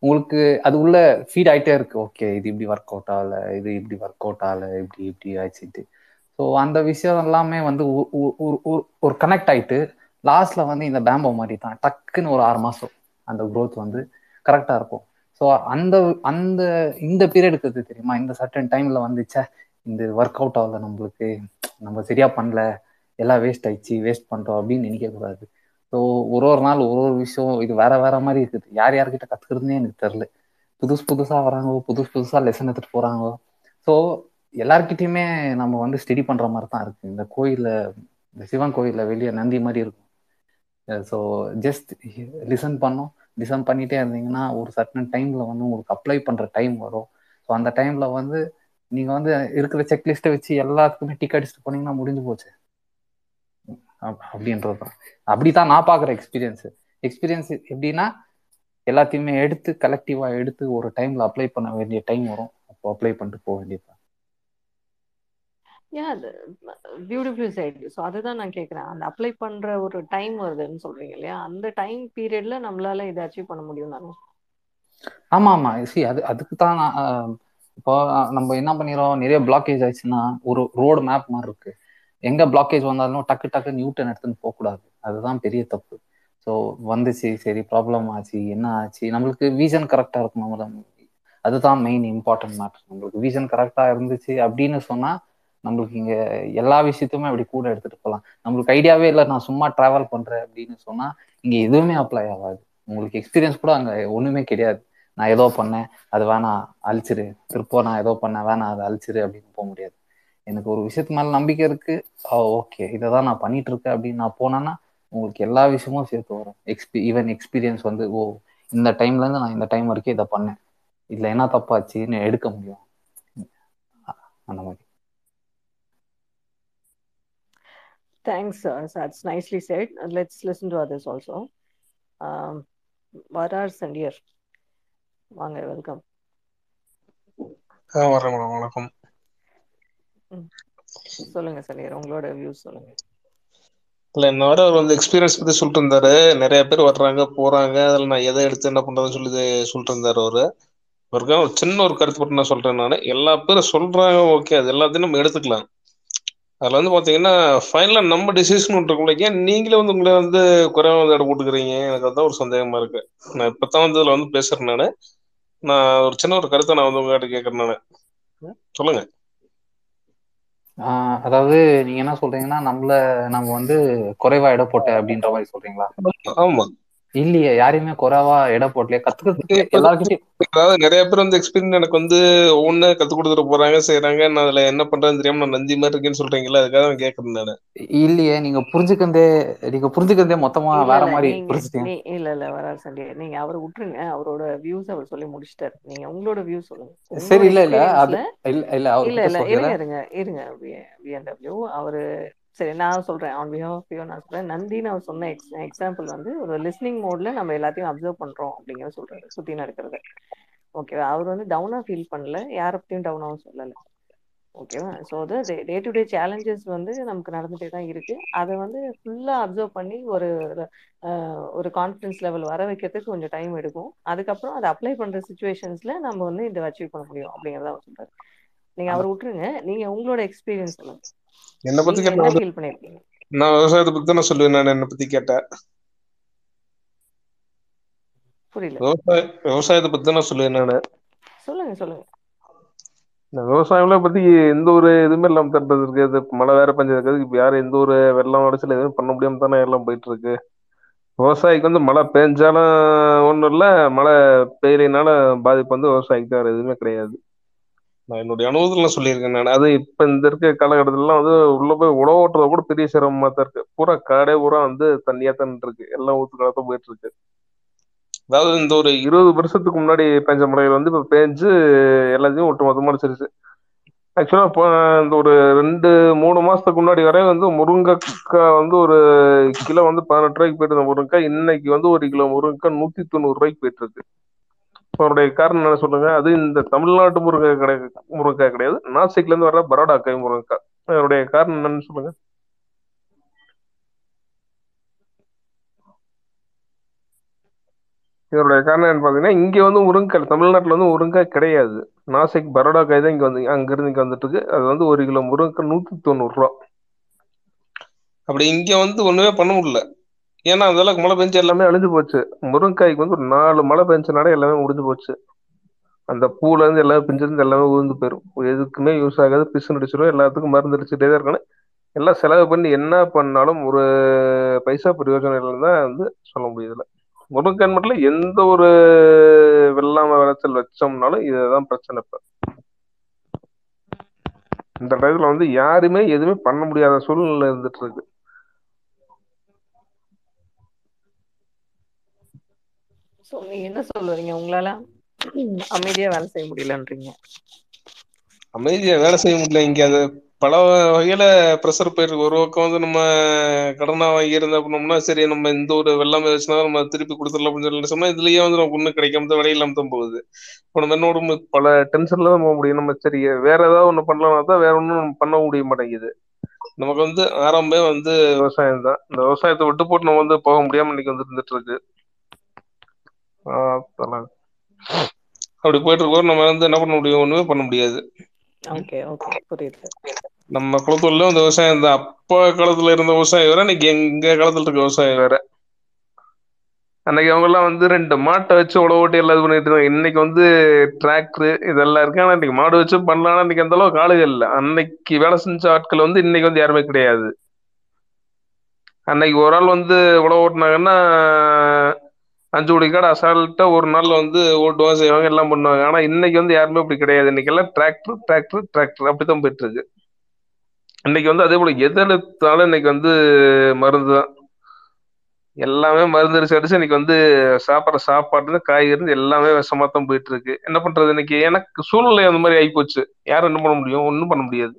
உங்களுக்கு அது உள்ள ஃபீட் ஆகிட்டே இருக்கு. ஓகே இது இப்படி ஒர்க் அவுட் ஆகல இது இப்படி ஒர்க் அவுட் ஆகல இப்படி இப்படி ஆச்சுட்டு ஸோ அந்த விஷயம் எல்லாமே வந்து ஒரு- ஒரு கனெக்ட் ஆயிட்டு லாஸ்ட்ல வந்து இந்த பேம்போ மாதிரி தான் டக்குன்னு ஒரு ஆறு மாசம் அந்த குரோத் வந்து கரெக்டா இருக்கும். ஸோ அந்த அந்த இந்த பீரியட் இருக்குது தெரியுமா? இந்த சர்டன் டைம்ல வந்துச்சே இந்த ஒர்க் அவுட் ஆகல நம்மளுக்கு. நம்ம சரியா பண்ணல. எல்லாம் வேஸ்ட் ஆயிடுச்சு வேஸ்ட் பண்ணிட்டோம் அப்படின்னு நினைக்க கூடாது. ஸோ ஒரு ஒரு நாள் ஒரு ஒரு விஷயம் இது வேற வேற மாதிரி இருக்குது. யார் யார்கிட்ட கத்துக்கிறதுனே எனக்கு தெரில புதுசு புதுசா வராங்க புதுசு புதுசா லெசன் எடுத்துட்டு போறாங்க. ஸோ எல்லார்கிட்டயுமே நம்ம வந்து ஸ்டடி பண்ற மாதிரி தான் இருக்கு. இந்த கோயிலில் இந்த சிவன் கோயிலில் வெளியே நந்தி மாதிரி இருக்கும். ஸோ ஜஸ்ட் லிசன் பண்ணோம் லிசன் பண்ணிட்டே இருந்தீங்கன்னா ஒரு சர்டன் டைம்ல வந்து உங்களுக்கு அப்ளை பண்ற டைம் வரும். ஸோ அந்த டைம்ல வந்து நீங்க வந்து இருக்கிற செக்லிஸ்ட்டை வச்சு எல்லாத்துக்குமே டிக் அடிச்சுட்டு போனீங்கன்னா முடிஞ்சு போச்சு. அப்- அப்படின்றது தான் அப்படித்தான் நான் பார்க்குற எக்ஸ்பீரியன்ஸ் எக்ஸ்பீரியன்ஸ் எப்படின்னா எல்லாத்தையுமே எடுத்து கலெக்டிவா எடுத்து ஒரு டைம்ல அப்ளை பண்ண வேண்டிய டைம் வரும். அப்போ அப்ளை பண்ணிட்டு போக வேண்டியது யா அது பியூட்டிஃபுல் சைடு ஸோ அதுதான் நான் கேட்குறேன் அந்த அப்ளை பண்ணுற ஒரு டைம் வருதுன்னு சொல்றீங்க இல்லையா? அந்த டைம் பீரியட்ல நம்மளால இதை அச்சீவ் பண்ண முடியும் தானே ஆமா ஆமா. சி அது அதுக்கு தான் நான், இப்போ நம்ம என்ன பண்ணிடுறோம் நிறைய பிளாக்கேஜ் ஆயிடுச்சுன்னா ஒரு ரோடு மேப் மாதிரி இருக்கு. எங்க பிளாக்கேஜ் வந்தாலும் டக்கு டக்கு நியூட்டன் எடுத்துன்னு போகக்கூடாது. அதுதான் பெரிய தப்பு. ஸோ வந்துச்சு சரி ப்ராப்ளம் ஆச்சு என்ன ஆச்சு? நம்மளுக்கு விஷன் கரெக்டாக இருக்கணும் அதுதான் மெயின் இம்பார்ட்டன்ட் மேட்டர் நம்மளுக்கு விஷன் கரெக்டாக இருந்துச்சு அப்படின்னு சொன்னால் நம்மளுக்கு இங்க எல்லா விஷயத்தையுமே அப்படி கூட எடுத்துட்டு போகலாம் நம்மளுக்கு ஐடியாவே இல்லை நான் சும்மா டிராவல் பண்றேன் அப்படின்னு சொன்னா இங்க எதுவுமே அப்ளை ஆகாது. உங்களுக்கு எக்ஸ்பீரியன்ஸ் கூட அங்க ஒண்ணுமே கிடையாது. நான் ஏதோ பண்ணேன் அது வேணாம் அழிச்சிரு. திருப்போ நான் ஏதோ பண்ணேன் வேணாம் அதை அழிச்சிரு அப்படின்னு போக முடியாது. எனக்கு ஒரு விஷயத்து மேல நம்பிக்கை இருக்கு. ஓகே இதை தான் நான் பண்ணிட்டு இருக்கேன் அப்படின்னு நான் போனேன்னா உங்களுக்கு எல்லா விஷயமும் சேர்த்து வரும். எக்ஸ்பி ஈவன் எக்ஸ்பீரியன்ஸ் வந்து ஓ இந்த டைம்ல இருந்து நான் இந்த டைம் வரைக்கும் இதை பண்ணேன். இதுல என்ன தப்பாச்சுன்னு எடுக்க முடியும். அந்த மாதிரி. Thanks that's nicely said. Let's listen to others also. Um, வரார் சண்டியர் வாங்க வெல்கம் மேடம். வணக்கம். சொல்லுங்க சண்டியர் உங்களோட வியூஸ் சொல்லுங்க. இல்ல இந்த வாரம் அவர் வந்து எக்ஸ்பீரியன்ஸ் பத்தி சொல்லிட்டு இருந்தாரு நிறைய பேர் வர்றாங்க போறாங்க. அதுல நான் எதை எடுத்து என்ன பண்றதுன்னு சொல்லி சொல்லிட்டு இருந்தாரு அவரு. ஒரு சின்ன ஒரு கருத்து மட்டும் நான் சொல்றேன் நான். எல்லா பேரும் சொல்றாங்க ஓகே அது எல்லாத்தையும் நம்ம எடுத்துக்கலாம். அதுல வந்து பாத்தீங்கன்னா ஃபைனலா நம்ம டிசிஷன் ஒன்று இருக்கும்ல. ஏன் நீங்களே வந்து உங்களை வந்து குறைவா வந்து இடம் போட்டுக்கிறீங்க எனக்கு அதான் ஒரு சந்தேகமா இருக்கு. நான் இப்பதான் வந்து இதுல வந்து பேசுறேன் நானு. நான் ஒரு சின்ன ஒரு கருத்தை நான் வந்து உங்ககிட்ட கேட்கறேன் நானு. சொல்லுங்க. அதாவது நீங்க என்ன சொல்றீங்கன்னா நம்மள நம்ம வந்து குறைவா எடை போட்ட அப்படின்ற மாதிரி சொல்றீங்களா? ஆமா. இல்லையே யாரையுமே குறைவா எடை போடலையே. கத்துக்கிறதுக்கு அதாவது நிறைய பேர் வந்து எக்ஸ்பீரியன்ஸ் எனக்கு வந்து ஒவ்வொன்னு கத்து கொடுத்துட்டு போறாங்க செய்யறாங்க நான் அதுல என்ன பண்றேன்னு தெரியாம நான் நந்தி மாதிரி இருக்கேன்னு சொல்றீங்களா அதுக்காக நான் கேட்கறேன் நானு. இல்லையே நீங்க புரிஞ்சுக்கிறதே நீங்க புரிஞ்சுக்கிறதே மொத்தமா வேற மாதிரி புரிஞ்சுட்டீங்க. இல்ல இல்ல வரார் சண்டியர் நீங்க அவரை விட்டுருங்க அவரோட வியூஸ் அவர் சொல்லி முடிச்சிட்டாரு. நீங்க உங்களோட வியூ சொல்லுங்க. சரி இல்ல இல்ல அது இல்ல இல்ல அவர் இல்ல இல்ல இருங்க இருங்க பிஎன்டபிள்யூ அவரு சரி நான் சொல்றேன். ஆன் பிஹாஃப் யூ நான் சொல்றேன் நந்தின்னு அவர் சொன்ன எக்ஸ் எக்ஸாம்பிள் வந்து ஒரு லிஸ்னிங் மோட்ல நம்ம எல்லாத்தையும் அப்சர்வ் பண்றோம் அப்படிங்கிற சொல்றாரு சுத்தி நடக்கிறத. ஓகேவா அவர் வந்து டவுனா ஃபீல் பண்ணல. யாரை பத்தியும் டவுனாவும் சொல்லல. ஓகேவா ஸோ அது டே டு டே சேலஞ்சஸ் வந்து நமக்கு நடந்துட்டே தான் இருக்கு. அதை வந்து ஃபுல்லா அப்சர்வ் பண்ணி ஒரு ஒரு கான்ஃபிடன்ஸ் லெவல் வர வைக்கிறதுக்கு கொஞ்சம் டைம் எடுக்கும். அதுக்கப்புறம் அதை அப்ளை பண்ற சுச்சுவேஷன்ஸ்ல நம்ம வந்து இதை அச்சீவ் பண்ண முடியும் அப்படிங்கறத அவர் சொல்றாரு. நீங்க அவர் விட்டுருங்க. நீங்க உங்களோட எக்ஸ்பீரியன்ஸ் சொல்லுங்க. என்னை பத்தி நான் விவசாயத்தை பத்தி தான் சொல்லுவேன். நான் என்னை பத்தி கேட்டேன் விவசாய விவசாயத்தை பத்தி தான் சொல்லுவேன் நானு. சொல்லுங்க சொல்லுங்க. இந்த விவசாயம்லாம் பத்தி எந்த ஒரு இதுவுமே இல்லாம தட்டுறது இருக்கு. இது மழை வேற பெஞ்சிருக்குது இப்ப யாரும் எந்த ஒரு வெள்ளம் உடச்சல் எதுவும் பண்ண முடியாம தானே எல்லாம் போயிட்டு இருக்கு. விவசாயிக்கு வந்து மழை பெஞ்சாலும் ஒண்ணும் இல்ல. மழை பெய்யலைனால பாதிப்பு வந்து விவசாயிக்கு வேற எதுவுமே கிடையாது. நான் என்னுடைய அனுபவத்துல சொல்லியிருக்கேன் நான். அது இப்ப இந்த இருக்க காலகட்டத்திலலாம் வந்து உள்ள போய் உழவு ஓட்டுறத கூட பெரிய சிரமமா தான் இருக்கு. பூரா காடே பூரா வந்து தண்ணியா தான் இருக்கு. எல்லாம் ஊத்து காலத்தான் போயிட்டு இருக்கு. அதாவது இந்த ஒரு இருபது வருஷத்துக்கு முன்னாடி பெஞ்ச மழைகள் வந்து இப்போ பேஞ்சு எல்லாத்தையும் ஒட்டு மொத்தமா அடிச்சிருச்சு ஆக்சுவலாக இப்போ இந்த ஒரு ரெண்டு மூணு மாசத்துக்கு முன்னாடி வரை வந்து முருங்கைக்காய் வந்து ஒரு கிலோ வந்து பதினெட்டு ரூபாய்க்கு போயிட்டு இருந்த முருங்கைக்காய் இன்னைக்கு வந்து ஒரு கிலோ முருங்கைக்காய் நூத்தி தொண்ணூறு ரூபாய்க்கு போயிட்டு இருக்கு. அவருடைய காரணம் என்ன சொல்லுங்க? அது இந்த தமிழ்நாட்டு முருங்கை கிடையாது முருங்கைக்காய் கிடையாது. நாசிக்ல இருந்து வர்ற பரோடா காய் முருங்கைக்காய் அவருடைய காரணம் என்னன்னு சொல்லுங்க. இதனுடைய காரணம் என்ன பார்த்தீங்கன்னா இங்கே வந்து முருங்கைக்காய் தமிழ்நாட்டில் வந்து முருங்கைக்காய் கிடையாது. நாசிக் பரோடா காய் தான் இங்கே வந்து அங்கேருந்து இங்கே வந்துட்டு இருக்கு அது வந்து ஒரு கிலோ முருங்கைக்காய் நூற்றி தொண்ணூறுரூவா அப்படி இங்கே வந்து ஒன்றுமே பண்ண முடியல. ஏன்னா அந்த அளவுக்கு மழை பெஞ்சு எல்லாமே அழிஞ்சு போச்சு. முருங்கைக்காய்க்கு வந்து ஒரு நாலு மழை பெஞ்சனாலே எல்லாமே முடிஞ்சு போச்சு. அந்த பூல இருந்து எல்லாமே பிஞ்சிருந்து எல்லாமே உழுந்து போயிடும் எதுக்குமே யூஸ் ஆகாது. பிசு அடிச்சிடும் எல்லாத்துக்கும் மருந்து அடிச்சுட்டே தான் இருக்கணும். எல்லாம் செலவு பண்ணி என்ன பண்ணாலும் ஒரு பைசா பிரயோஜனம் இல்லைன்னு தான் வந்து சொல்ல முடியுதுல முருங்கன் மட்டும் எந்த ஒரு வெள்ளாம விளைச்சல் வச்சோம்னாலும் இதுதான் பிரச்சனை இப்ப. இந்த டயத்துல வந்து யாருமே எதுவுமே பண்ண முடியாத சூழ்நிலை இருந்துட்டு இருக்கு. சோ நீங்க என்ன சொல்ல வரீங்க உங்களால அமைதியா வேலை செய்ய முடியலன்றீங்க. அமைதியா வேலை செய்ய முடியல. இங்க அது பல வகையில ப்ரெஷர் போயிருக்கு. ஒரு பக்கம் வந்து நம்ம கடனா வாங்கி இருந்தா பண்ணோம்னா சரி நம்ம இந்த ஒரு வெள்ளாமை வச்சுனா நம்ம திருப்பி கொடுத்துடலாம் அப்படின்னு சொல்லி சொன்னா இதுலயே வந்து நமக்கு ஒன்றும் கிடைக்காம தான் விலையில்லாம தான் போகுது. இப்போ நம்ம என்ன பல டென்ஷன்ல தான் போக முடியும். நம்ம சரி வேற ஏதாவது ஒண்ணு பண்ணலாம்னா தான் வேற ஒன்றும் பண்ண முடிய மாட்டேங்குது. நமக்கு வந்து ஆரம்பமே வந்து விவசாயம் தான். இந்த விவசாயத்தை விட்டு போட்டு நம்ம வந்து போக முடியாம இன்னைக்கு வந்து இருந்துட்டு இருக்கு. அப்படி போயிட்டு இருக்கோம் நம்ம வந்து என்ன பண்ண முடியும்? ஒண்ணுமே பண்ண முடியாது. ஓகே ஓகே புரியுது. நம்ம குளத்தூர்ல இந்த விவசாயம் தான் அப்ப காலத்துல இருந்த விவசாயம் வேற இன்னைக்கு எங்க காலத்துல இருக்க விவசாயம் வேற? அன்னைக்கு அவங்க எல்லாம் வந்து ரெண்டு மாட்டை வச்சு உழவு ஓட்டி எல்லாம் இது பண்ணிட்டு இருந்தாங்க. இன்னைக்கு வந்து டிராக்டர் இதெல்லாம் இருக்கு. ஆனா இன்னைக்கு மாடு வச்சு பண்ணலாம் இன்னைக்கு அந்த அளவுக்கு ஆளுகள் இல்லை. அன்னைக்கு வேலை செஞ்ச ஆட்கள் வந்து இன்னைக்கு வந்து யாருமே கிடையாது. அன்னைக்கு ஒரு ஆள் வந்து உழவு ஓட்டினாங்கன்னா அஞ்சு கோடி காடு அசால்ட்டா ஒரு நாள் வந்து ஓட்டுவாங்க செய்வாங்க எல்லாம் பண்ணுவாங்க. ஆனா இன்னைக்கு வந்து யாருமே அப்படி கிடையாது. இன்னைக்கு எல்லாம் டிராக்டர் டிராக்டர் டிராக்டர். அப்படித்தான் போயிட்டு இருக்கு இன்னைக்கு வந்து அதே போல எது இன்னைக்கு வந்து மருந்து தான். எல்லாமே மருந்து அடிச்சு அடிச்சு இன்னைக்கு வந்து சாப்பிட்ற சாப்பாடு காய்கறி எல்லாமே விஷமா தான் போயிட்டு இருக்கு என்ன பண்றது இன்னைக்கு? எனக்கு சூழ்நிலை அந்த மாதிரி ஆகி போச்சு. யாரும் என்ன பண்ண முடியும்? ஒன்றும் பண்ண முடியாது.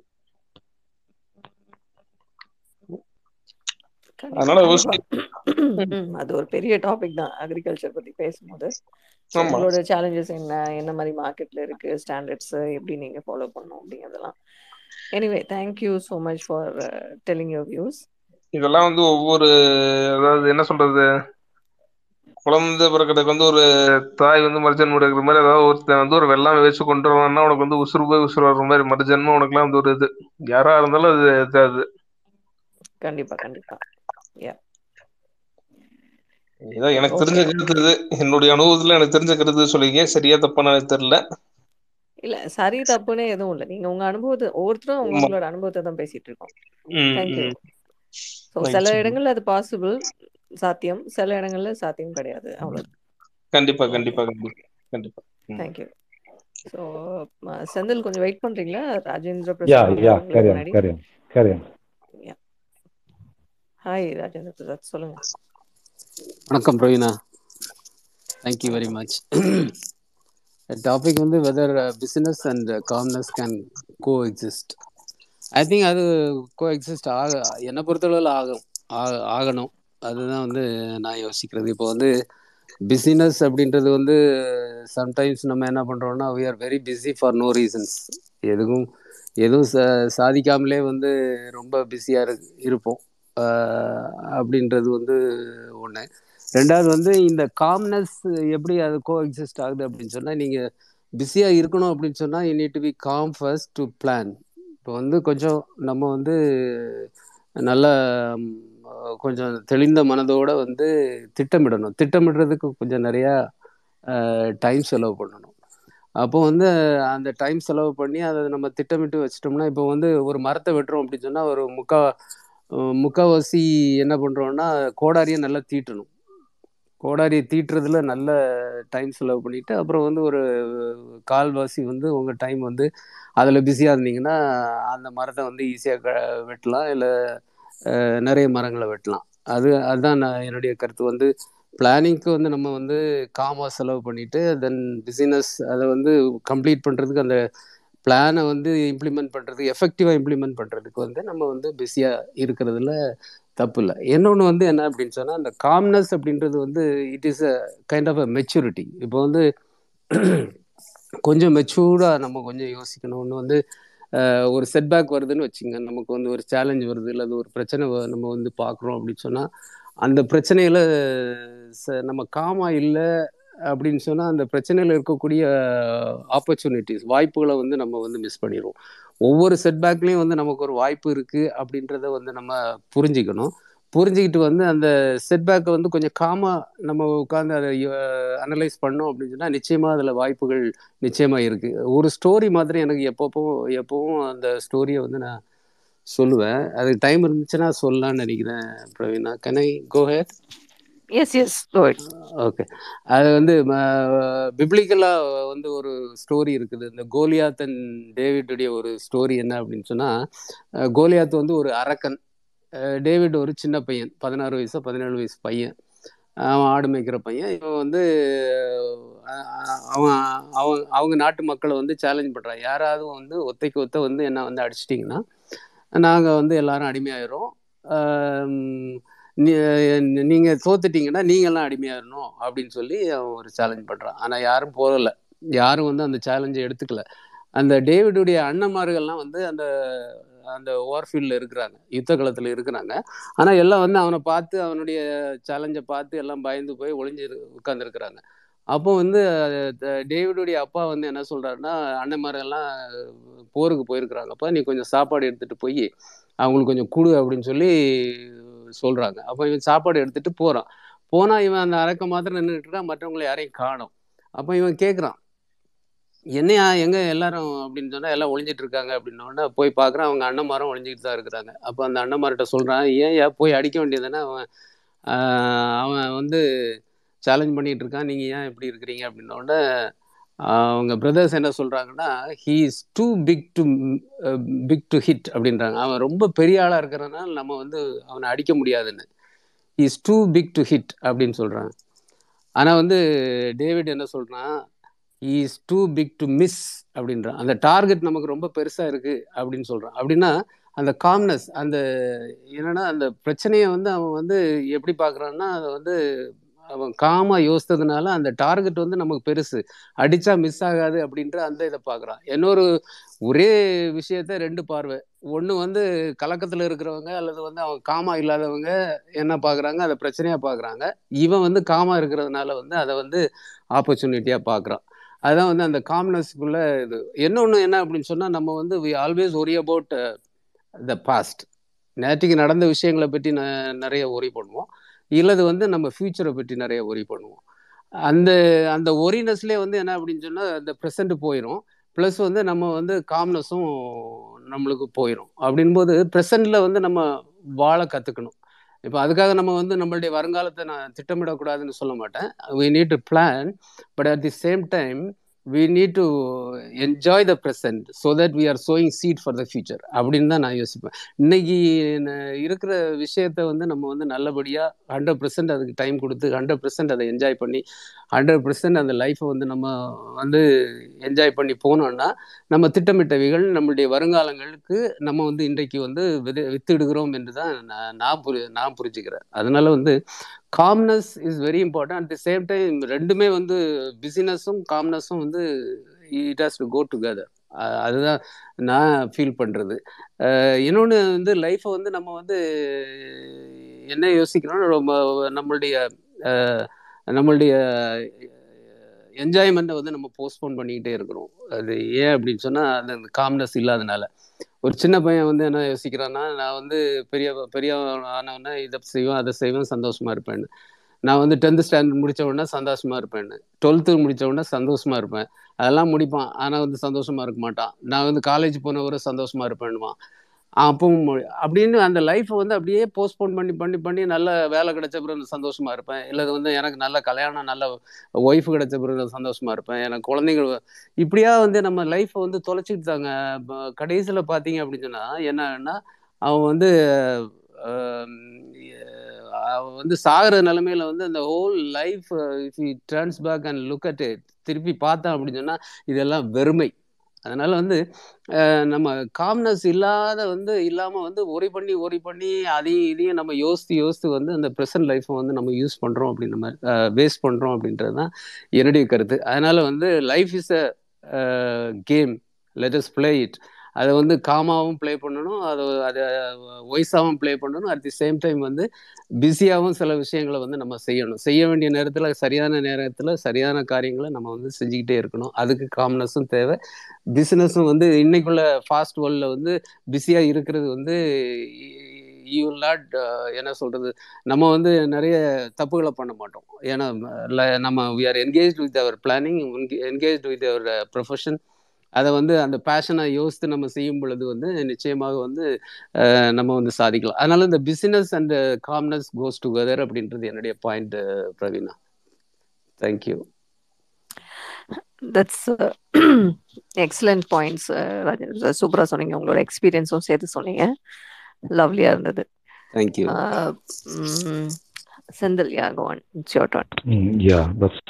அதனால விவசாயம் அது ஒரு பெரிய டாபிக் தான் அக்ரிகல்ச்சர் பத்தி பேசும்போது. உங்களோட சேலஞ்சஸ் என்ன என்ன மாதிரி மார்க்கெட்ல இருக்கு ஸ்டாண்டர்ட்ஸ் எப்படி நீங்க ஃபாலோ பண்ணணும் அப்படிங்கிறதெல்லாம். Anyway thank you so much for telling your views இதெல்லாம் வந்து ஒவ்வொரு அதாவது என்ன சொல்றது குழந்தை பிறக்கிறதுக்கு வந்து ஒரு தாய் வந்து மறுஜன்மம் எடுக்கிற மாதிரி அதாவது ஒருத்தன் வந்து ஒரு வெள்ளாமை வச்சு கொண்டு வரணும்னா உனக்கு வந்து உசுறு போய் உசுறு வர்ற மாதிரி மறுஜன்மம் உனக்குலாம் வந்து ஒரு இது. யாரா இருந்தாலும் அது இதாது கண்டிப்பா கண்டிப்பா. ஏதோ எனக்கு தெரிஞ்ச கருத்து என்னுடைய அனுபவத்துல எனக்கு தெரிஞ்ச கருத்து சொல்லிங்க சரியா தப்பான தெரியல. இல்ல சரி தப்புன்னு எதுவும் இல்லை. நீங்க உங்க அனுபவத்தை ஒவ்வொருத்தரும். உங்களோட அனுபவத்தை தான் பேசிட்டு இருக்கோம். ம், தேங்க்யூ. ஸோ. சில இடங்கள்ல அது பாசிபிள் சாத்தியம். சில இடங்கள்ல சாத்தியம் கிடையாது. அவ்வளவு கண்டிப்பா கண்டிப்பா கண்டிப்பா. தேங்க்யூ ஸோ செந்தில் கொஞ்சம் வெயிட் பண்றீங்களா? ராஜேந்திர பிரசாத் yeah, உங்களுக்கு carry on, முன்னாடி carry on, carry on. Hi Rajendra Prasad சொல்லுங்க. வணக்கம் Praveena. Thank you very much topic வந்து whether business and calmness can coexist I think அது கோ எக்ஸிஸ்ட் ஆக என்னை பொறுத்தளவில் ஆகும் ஆ- ஆகணும். அதுதான் வந்து நான் யோசிக்கிறது. இப்போ வந்து பிஸினஸ் அப்படின்றது வந்து சம்டைம்ஸ் நம்ம என்ன பண்ணுறோம்னா we are very busy for no reasons எதுவும் எதுவும் ச சாதிக்காமலே வந்து ரொம்ப பிஸியாக இருப்போம். அப்படின்றது வந்து ஒன்று ரெண்டாவது வந்து இந்த காம்னஸ் எப்படி அது கோ எக்ஸிஸ்ட் ஆகுது அப்படின்னு சொன்னால் நீங்கள் பிஸியாக இருக்கணும் அப்படின்னு சொன்னால் you need to be calm first to plan இப்போ வந்து கொஞ்சம் நம்ம வந்து நல்ல கொஞ்சம் தெளிந்த மனதோட வந்து திட்டமிடணும். திட்டமிடுறதுக்கு கொஞ்சம் நிறையா டைம் செலவு பண்ணணும். அப்போ வந்து அந்த டைம் செலவு பண்ணி அதை நம்ம திட்டமிட்டு வச்சிட்டோம்னா இப்போ வந்து ஒரு மரத்தை வெட்டுறோம் அப்படின்னு சொன்னால் ஒரு முக்கா முக்கால்வாசி என்ன பண்ணுறோம்னா கோடாரியை நல்லா தீட்டணும். கோடாரியை தீட்டுறதுல நல்ல டைம் செலவு பண்ணிட்டு அப்புறம் வந்து ஒரு கால்வாசி வந்து உங்கள் டைம் வந்து அதில் பிஸியாக இருந்தீங்கன்னா அந்த மரத்தை வந்து ஈஸியாக வெட்டலாம். இல்லை நிறைய மரங்களை வெட்டலாம். அது அதுதான் நான் என்னுடைய கருத்து. வந்து பிளானிங்க்கு வந்து நம்ம வந்து காமாக செலவு பண்ணிவிட்டு தென் பிசினஸ் அதை வந்து கம்ப்ளீட் பண்ணுறதுக்கு அந்த பிளானை வந்து இம்ப்ளிமெண்ட் பண்ணுறதுக்கு எஃபெக்டிவாக இம்ப்ளிமெண்ட் பண்ணுறதுக்கு வந்து நம்ம வந்து பிஸியாக இருக்கிறதுல தப்பு இல்லை இன்னொன்று வந்து என்ன அப்படின்னு சொன்னால் அந்த காம்னஸ் அப்படின்றது வந்து it is a kind of a maturity இப்போ வந்து கொஞ்சம் மெச்சூர்டாக நம்ம கொஞ்சம் யோசிக்கணும் ஒன்று வந்து ஒரு செட்பேக் வருதுன்னு வச்சுங்க. நமக்கு வந்து ஒரு சேலஞ்ச் வருது இல்லை ஒரு பிரச்சனை நம்ம வந்து பார்க்குறோம் அப்படின்னு சொன்னால் அந்த பிரச்சனையில் நம்ம காமா இல்லை அப்படின்னு சொன்னால் அந்த பிரச்சனையில் இருக்கக்கூடிய ஆப்பர்ச்சுனிட்டிஸ் வாய்ப்புகளை வந்து நம்ம வந்து மிஸ் பண்ணிடுவோம் ஒவ்வொரு செட்பேக்லேயும் வந்து நமக்கு ஒரு வாய்ப்பு இருக்குது அப்படின்றத வந்து நம்ம புரிஞ்சுக்கணும். புரிஞ்சுக்கிட்டு வந்து அந்த செட்பேக்கை வந்து கொஞ்சம் காமாக நம்ம உட்காந்து அதை அனலைஸ் பண்ணோம் அப்படின்னு சொன்னால் நிச்சயமாக அதில் வாய்ப்புகள் நிச்சயமாக இருக்குது ஒரு ஸ்டோரி மாதிரி எனக்கு எப்பப்போ எப்பவும் அந்த ஸ்டோரியை வந்து நான் சொல்லுவேன். அதுக்கு டைம் இருந்துச்சுன்னா சொல்லலாம்னு நினைக்கிறேன் Praveena. Can I go ahead yes yes okay அது வந்து பிப்ளிக்கலாக வந்து ஒரு ஸ்டோரி இருக்குது. இந்த கோலியாத் அண்ட் டேவிட்டுடைய ஒரு ஸ்டோரி என்ன அப்படின்னு சொன்னால் கோலியாத் வந்து ஒரு அரக்கன். டேவிட் ஒரு சின்ன பையன். பதினாறு வயசு பதினேழு வயசு பையன். அவன் ஆடு மேய்க்கிற பையன். இவன் வந்து அவன் அவன் அவங்க நாட்டு மக்களை வந்து சேலஞ்ச் பண்ணுறான் யாராவது வந்து ஒத்தைக்கு ஒத்த வந்து என்ன வந்து அடிச்சிட்டிங்கன்னா நாங்கள் வந்து எல்லாரும் அடிமையாயிரும் நீங்கள் தோத்துட்டீங்கன்னா நீங்கள்லாம் அடிமையாயிரணும் அப்படின்னு சொல்லி அவன் ஒரு சேலஞ்ச் பண்ணுறான் ஆனால் யாரும் போகலை யாரும் வந்து அந்த சேலஞ்சை எடுத்துக்கல. அந்த டேவிடுடைய அண்ணன்மார்கள்லாம் வந்து அந்த அந்த ஓவர்ஃபீல்டில் இருக்கிறாங்க. யுத்த களத்தில் இருக்கிறாங்க. ஆனால் எல்லாம் வந்து அவனை பார்த்து அவனுடைய சேலஞ்சை பார்த்து எல்லாம் பயந்து போய் ஒளிஞ்சு உட்காந்துருக்குறாங்க அப்போ வந்து டேவிடுடைய அப்பா வந்து என்ன சொல்கிறாருன்னா அண்ணன்மாரெல்லாம் போருக்கு போயிருக்கிறாங்கப்பா நீ கொஞ்சம் சாப்பாடு எடுத்துகிட்டு போய் அவங்களுக்கு கொஞ்சம் கொடு அப்படின்னு சொல்லி சொல்றாங்க. அப்போ இவன் சாப்பாடு எடுத்துட்டு போறான். போனா இவன் அந்த அரைக்க மாத்திரம் நின்றுட்டு மற்றவங்களை யாரையும் காணும். அப்போ இவன் கேட்குறான் என்னையா எங்க எல்லாரும்? அப்படின்னு சொன்னா எல்லாம் ஒளிஞ்சிட்டு இருக்காங்க. அப்படின்னோடனே போய் பார்க்குறான் அவங்க அண்ணன்மாரும் ஒளிஞ்சிட்டு தான் இருக்கிறாங்க. அப்போ அந்த அண்ணன்மார்கிட்ட சொல்றான் ஏன் போய் அடிக்க வேண்டியதுன்னா அவன்? அவன் வந்து சேலஞ்ச் பண்ணிட்டு இருக்கான். நீங்க ஏன் இப்படி இருக்கிறீங்க? அப்படின்னோடனே அவங்க பிரதர்ஸ் என்ன சொல்கிறாங்கன்னா he is too big to big to hit அப்படின்றாங்க. அவன் ரொம்ப பெரிய ஆளாக இருக்கிறதுனால நம்ம வந்து அவனை அடிக்க முடியாதுன்னு. Is too big to hit அப்படின்னு சொல்கிறாங்க ஆனால் வந்து டேவிட் என்ன சொல்கிறான் is too big to miss அப்படின்றான். அந்த டார்கெட் நமக்கு ரொம்ப பெருசாக இருக்குது அப்படின்னு சொல்கிறான் அப்படின்னா அந்த காம்னஸ் அந்த என்னென்னா அந்த பிரச்சனையை வந்து அவன் வந்து எப்படி பார்க்குறான்னா அதை வந்து அவன் காமா யோசித்ததுனால அந்த டார்கெட் வந்து நமக்கு பெருசு. அடிச்சா மிஸ் ஆகாது அப்படின்ற அந்த இதை பார்க்குறான் இன்னொரு ஒரே விஷயத்த ரெண்டு பார்வை. ஒன்று வந்து கலக்கத்தில் இருக்கிறவங்க அல்லது வந்து அவன் காமா இல்லாதவங்க என்ன பார்க்குறாங்க? அதை பிரச்சனையாக பார்க்குறாங்க. இவன் வந்து காமா இருக்கிறதுனால வந்து அதை வந்து ஆப்பர்ச்சுனிட்டியாக பார்க்குறான் அதுதான் வந்து அந்த காம்னஸ்க்குள்ள இது. இன்னொன்று என்ன அப்படின்னு சொன்னால் நம்ம வந்து we always worry about the past நேற்றுக்கு நடந்த விஷயங்களை பற்றி நிறைய ஒரி பண்ணுவோம். இல்லது வந்து நம்ம ஃப்யூச்சரை பற்றி நிறைய ஒரி பண்ணுவோம். அந்த அந்த ஒரினஸ்லேயே வந்து என்ன அப்படின்னு சொன்னால் அந்த ப்ரெசண்ட் போயிடும் ப்ளஸ் வந்து நம்ம வந்து காம்னஸும் நம்மளுக்கு போயிடும் அப்படின்போது ப்ரெசண்டில் வந்து நம்ம வாழ கற்றுக்கணும் இப்போ அதுக்காக நம்ம வந்து நம்மளுடைய வருங்காலத்தை நான் திட்டமிடக்கூடாதுன்னு சொல்ல மாட்டேன். We need to plan but at the same time we need to enjoy the present so that we are sowing seed for the future அப்படின்னு தான் நான் யோசிப்பேன். இன்னைக்கு இருக்கிற விஷயத்த வந்து நம்ம வந்து நல்லபடியாக ஹண்ட்ரட் பர்சன்ட் அதுக்கு டைம் கொடுத்து ஹண்ட்ரட் பர்சன்ட் அதை என்ஜாய் பண்ணி ஹண்ட்ரட் பர்சன்ட் அந்த லைஃப்பை வந்து நம்ம வந்து என்ஜாய் பண்ணி போனோம்னா நம்ம திட்டமிட்டவைகள் நம்மளுடைய வருங்காலங்களுக்கு நம்ம வந்து இன்றைக்கு வந்து விதை வித்துடுகிறோம் என்று தான் நான் நான் புரி நான் புரிஞ்சுக்கிறேன். அதனால வந்து calmness is very important at the same time ரெண்டுமே வந்து பிசினஸும் காம்னஸும் வந்து it has to go together அதுதான் நான் ஃபீல் பண்ணுறது இன்னொன்று வந்து லைஃப்பை வந்து நம்ம வந்து என்ன யோசிக்கிறோம் ரொம்ப நம்மளுடைய நம்மளுடைய என்ஜாய்மெண்ட்டை வந்து நம்ம போஸ்ட்போன் பண்ணிக்கிட்டே இருக்கிறோம். அது ஏன் அப்படின்னு சொன்னால் அந்த காம்னஸ் இல்லாதனால. ஒரு சின்ன பையன் வந்து என்ன யோசிக்கிறான்னா நான் வந்து பெரிய பெரிய ஆனவொடனே இதை செய்வேன் அதை செய்வேன் சந்தோஷமா இருப்பேன்னு. நான் வந்து டென்த்து ஸ்டாண்டர்ட் முடித்த உடனே சந்தோஷமா இருப்பேன் டுவெல்த்து முடித்த உடனே சந்தோஷமா இருப்பேன். அதெல்லாம் முடிப்பான். ஆனால் வந்து சந்தோஷமா இருக்க மாட்டான். நான் வந்து காலேஜ் போனவரை சந்தோஷமா இருப்பேன்னுவான். அப்பவும் அப்படின்னு அந்த லைஃப்பை வந்து அப்படியே போஸ்ட்போன் பண்ணி பண்ணி பண்ணி நல்ல வேலை கிடைச்ச பிறகு சந்தோஷமா இருப்பேன். இல்லை வந்து எனக்கு நல்ல கல்யாணம் நல்ல ஒய்ஃப் கிடைச்ச பிறகு சந்தோஷமா இருப்பேன். எனக்கு குழந்தைங்க இப்படியா வந்து நம்ம லைஃப்பை வந்து தொலைச்சிட்டு தாங்க. கடைசியில் பார்த்தீங்க அப்படின்னு சொன்னால் என்னன்னா அவன் வந்து அவன் வந்து சாகிற நிலைமையில வந்து அந்த whole life if you turns back and look at திருப்பி பார்த்தான் அப்படின்னு சொன்னால் இதெல்லாம் வெறுமை. அதனால வந்து நம்ம காம்னஸ் இல்லாத வந்து இல்லாம வந்து ஒரி பண்ணி ஒரி பண்ணி அதையும் இதையும் நம்ம யோசித்து யோசித்து வந்து அந்த ப்ரெசன்ட் லைஃப்பை வந்து நம்ம யூஸ் பண்றோம் அப்படின்னு நம்ம வேஸ்ட் பண்றோம் அப்படின்றது தான் என்னுடைய கருத்து. அதனால வந்து life is a game let us play it அதை வந்து காமாவும் ப்ளே பண்ணணும். அதை அதை ஒய்ஸாகவும் ப்ளே பண்ணணும். அட் தி சேம் டைம் வந்து பிஸியாகவும் சில விஷயங்களை வந்து நம்ம செய்யணும். செய்ய வேண்டிய நேரத்தில் சரியான நேரத்தில் சரியான காரியங்களை நம்ம வந்து செஞ்சுக்கிட்டே இருக்கணும். அதுக்கு காம்னஸும் தேவை. பிஸ்னஸும் வந்து இன்னைக்குள்ள ஃபாஸ்ட் வேர்ல்டில் வந்து பிஸியாக இருக்கிறது வந்து யூ நாட் என்ன சொல்கிறது நம்ம வந்து நிறைய தப்புகளை பண்ண மாட்டோம். ஏன்னா நம்ம we are engage with our planning engage with our profession அதை வந்து அந்த பேஷனை யோசித்து நம்ம செய்யும் பொழுது வந்து நிச்சயமாக வந்து நம்ம வந்து சாதிக்கலாம். அதனால இந்த business and calmness goes together அப்படின்றது என்னுடைய point Praveena. Thank you that's excellent points Rajendra சூப்பரா சொன்னீங்க. உங்களோட எக்ஸ்பீரியன்ஸும் சேர்த்து சொன்னீங்க. லவ்லியா இருந்தது. Thank you Uh, Senthil yeah go on it's your turn yeah bus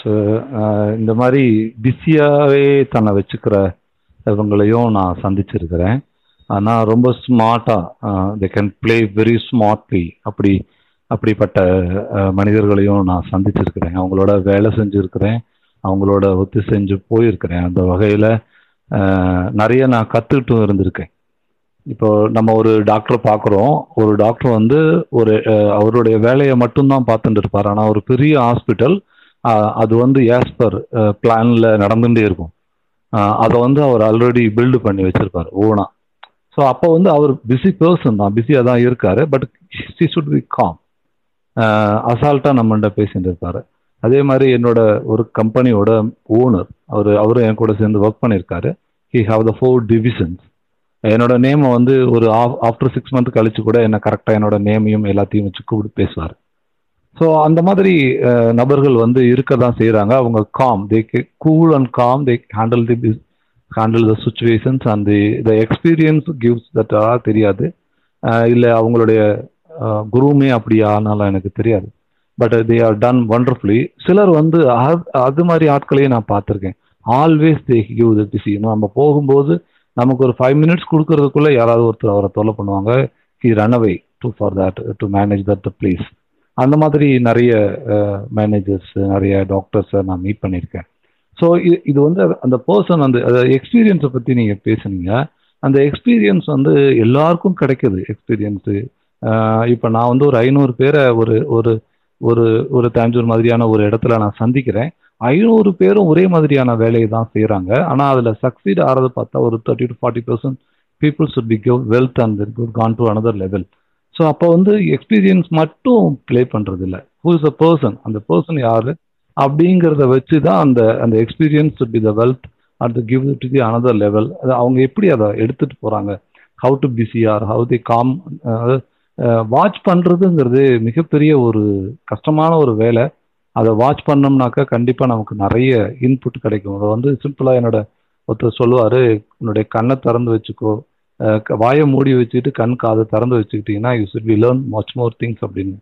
இந்த மாதிரி பிஸியாகவே தன்னை வச்சுக்கிற இவங்களையும் நான் சந்திச்சிருக்கிறேன். ஆனால் ரொம்ப ஸ்மார்ட்டாக they can play very smartly அப்படி அப்படிப்பட்ட மனிதர்களையும் நான் சந்திச்சிருக்கிறேன். அவங்களோட வேலை செஞ்சுருக்கிறேன். அவங்களோட ஒத்து செஞ்சு போயிருக்கிறேன். அந்த வகையில் நிறைய நான் கற்றுக்கிட்டும் இருந்திருக்கேன். இப்போ நம்ம ஒரு டாக்டரை பார்க்குறோம் ஒரு டாக்டர் வந்து ஒரு அவருடைய வேலையை மட்டும்தான் பார்த்துட்டு இருப்பார். ஆனால் ஒரு பெரிய ஹாஸ்பிட்டல் அது வந்து ஏஸ்பர் பிளானில் நடந்துகிட்டே இருக்கும். அதை வந்து அவர் ஆல்ரெடி பில்டு பண்ணி வச்சிருப்பார் ஓனா. ஸோ அப்போ வந்து அவர் பிஸி பர்சன் தான் பிஸியாக தான் இருக்காரு but she should be calm அசால்ட்டாக நம்மகிட்ட பேசிட்டு இருப்பாரு. அதே மாதிரி என்னோட ஒரு கம்பெனியோட ஓனர் அவர் அவரும் என் கூட சேர்ந்து ஒர்க் பண்ணியிருக்காரு he have the four divisions என்னோட நேமை வந்து ஒரு ஆஃப்டர் சிக்ஸ் மந்த் கழிச்சு கூட என்ன கரெக்டாக என்னோட நேமையும் எல்லாத்தையும் வச்சு கூப்பிட்டு பேசுவார். ஸோ அந்த மாதிரி நபர்கள் வந்து இருக்க தான் செய்கிறாங்க அவங்க calm they cool and calm they handle the handle the situations and the the experience gives that தெரியாது. இல்லை அவங்களுடைய குருமே அப்படி ஆனாலும் எனக்கு தெரியாது. But they are done wonderfully சிலர் வந்து அது மாதிரி ஆட்களையும் நான் பார்த்துருக்கேன். Always they give the busy நம்ம போகும்போது நமக்கு ஒரு ஃபைவ் மினிட்ஸ் கொடுக்கறதுக்குள்ளே யாராவது ஒருத்தர் அவரை தொல்லை பண்ணுவாங்க. He run away to for that to manage that the place அந்த மாதிரி நிறைய மேனேஜர்ஸ் நிறைய டாக்டர்ஸை நான் மீட் பண்ணியிருக்கேன். ஸோ இது இது வந்து அந்த பர்சன் அந்த எக்ஸ்பீரியன்ஸை பற்றி நீங்கள் பேசுனீங்க. அந்த எக்ஸ்பீரியன்ஸ் வந்து எல்லாருக்கும் கிடைக்குது எக்ஸ்பீரியன்ஸு இப்போ நான் வந்து ஒரு ஐநூறு பேரை ஒரு ஒரு ஒரு ஒரு தஞ்சூர் மாதிரியான ஒரு இடத்துல நான் சந்திக்கிறேன். ஐநூறு பேரும் ஒரே மாதிரியான வேலையை தான் செய்கிறாங்க ஆனால் அதில் சக்சீட் ஆகிறது பார்த்தா ஒரு thirty to forty percent people should be give wealth and good gone to another level so அப்போ வந்து எக்ஸ்பீரியன்ஸ் மட்டும் ப்ளே பண்ணுறது இல்லை ஹூ இஸ் அ பர்சன் அந்த பர்சன் யார்? அப்படிங்கிறத வச்சு தான் அந்த அந்த experience to be the wealth at the give to the another level அது அவங்க எப்படி அதை எடுத்துட்டு போகிறாங்க how to busy or how the calm watch பண்ணுறதுங்கிறது மிகப்பெரிய ஒரு கஷ்டமான ஒரு வேலை. அதை வாட்ச் பண்ணோம்னாக்கா கண்டிப்பாக நமக்கு நிறைய இன்புட் கிடைக்கும். அதை வந்து சிம்பிளாக என்னோட ஒருத்தர் சொல்லுவார் உன்னுடைய கண்ணை திறந்து வச்சுக்கோ. வாயை மூடி வச்சுக்கிட்டு கண் காதை திறந்து வச்சுக்கிட்டீங்கன்னா you should be learn much more things அப்படின்னு.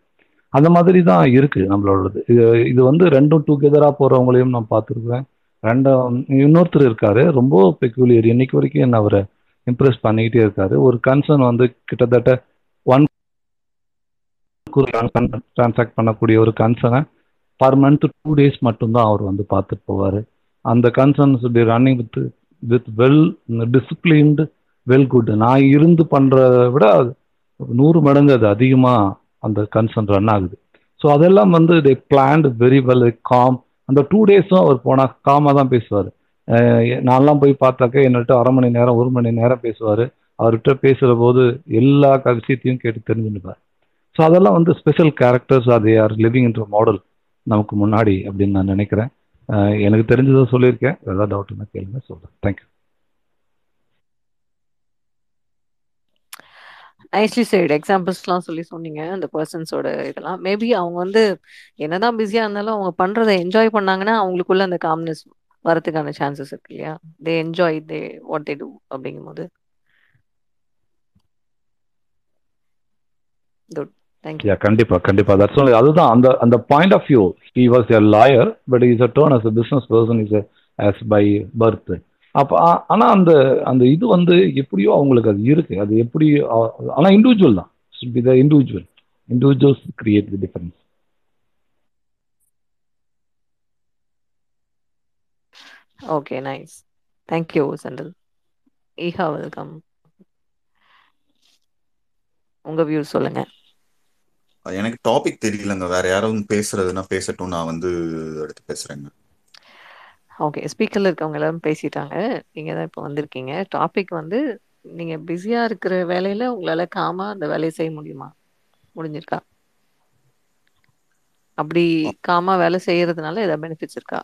அந்த மாதிரி தான் இருக்குது நம்மளோடது. இது இது வந்து ரெண்டும் டுகெதராக போகிறவங்களையும் நான் பார்த்துருக்குறேன். ரெண்டும் இன்னொருத்தர் இருக்காரு. ரொம்ப பெக்யூலியர் இன்னைக்கு வரைக்கும் என்ன அவரை இம்ப்ரெஸ் பண்ணிக்கிட்டே இருக்காரு. ஒரு கன்சர்ன் வந்து கிட்டத்தட்ட ஒன் டிரான்சாக்ட் பண்ணக்கூடிய ஒரு கன்சர்னை பர் மந்த் டூ டேஸ் மட்டும்தான் அவர் வந்து பார்த்துட்டு போவார். அந்த concerns be running with with well disciplined well good. நான் இருந்து பண்ணுறத விட நூறு மடங்கு அது அதிகமாக அந்த கன்சர்ன் ரன் ஆகுது. ஸோ அதெல்லாம் வந்து they planned very well calm அந்த டூ டேஸும் அவர் போனால் காமாக தான் பேசுவார். நான்லாம் போய் பார்த்தாக்க என்னட்ட அரை மணி நேரம் ஒரு மணி நேரம் பேசுவார். அவர்கிட்ட பேசுகிற போது எல்லா கவிசியத்தையும் விஷயத்தையும் கேட்டு தெரிஞ்சுருப்பார் ஸோ அதெல்லாம் வந்து ஸ்பெஷல் கேரக்டர்ஸ் அது ஆர் லிவிங் என்ற மாடல் நமக்கு முன்னாடி அப்படின்னு நான் நினைக்கிறேன். எனக்கு தெரிஞ்சதை சொல்லியிருக்கேன். ஏதாவது டவுட்னா கேளுங்க சொல்கிறேன் தேங்க்யூ நைஸ்லி சைடு எக்ஸாம்பிள்ஸ்லாம் சொல்லி சொன்னீங்க அந்த பர்சன்ஸோட இதெல்லாம். மேபி அவங்க வந்து என்னதான் பிஸியா இருந்தாலும் அவங்க பண்றதை என்ஜாய் பண்ணாங்கன்னா அவங்களுக்குள்ள அந்த காம்னஸ் வரதுக்கான சான்சஸ் இருக்கு இல்லையா? They enjoy they what they do அப்படிங்கும்போது. குட் தேங்க்யூ யா கண்டிப்பா கண்டிப்பா. தட்ஸ் ஒன்லி அதுதான் அந்த அந்த point of view he was a lawyer but is a done as a business person is as by birth அப்போ ஆனா அந்த அந்த இது வந்து எப்படியோ அவங்களுக்கு அது இருக்கு. அது எப்படி ஆ- ஆனா இண்டிவிஜுவல் தான். Be the individual individuals create the difference okay nice thank you Senthil Eha welcome உங்க வியூ சொல்லுங்க. எனக்கு டாபிக் தெரியலங்க. வேற யாராவது பேசுறதுன்னா பேசட்டும். நான் வந்து அடுத்து பேசுறேங்க. ஓகே ஸ்பீக்கர்ல இருக்கவங்க எல்லாரும் பேசிட்டாங்க. நீங்க தான் இப்போ வந்திருக்கீங்க. டாபிக் வந்து நீங்க பிஸியா இருக்கிற வேலையில உங்களால காமாக அந்த வேலையை செய்ய முடியுமா? முடிஞ்சிருக்கா? அப்படி காமா வேலை செய்யறதுனால ஏதாவது பெனிஃபிட்ஸ் இருக்கா?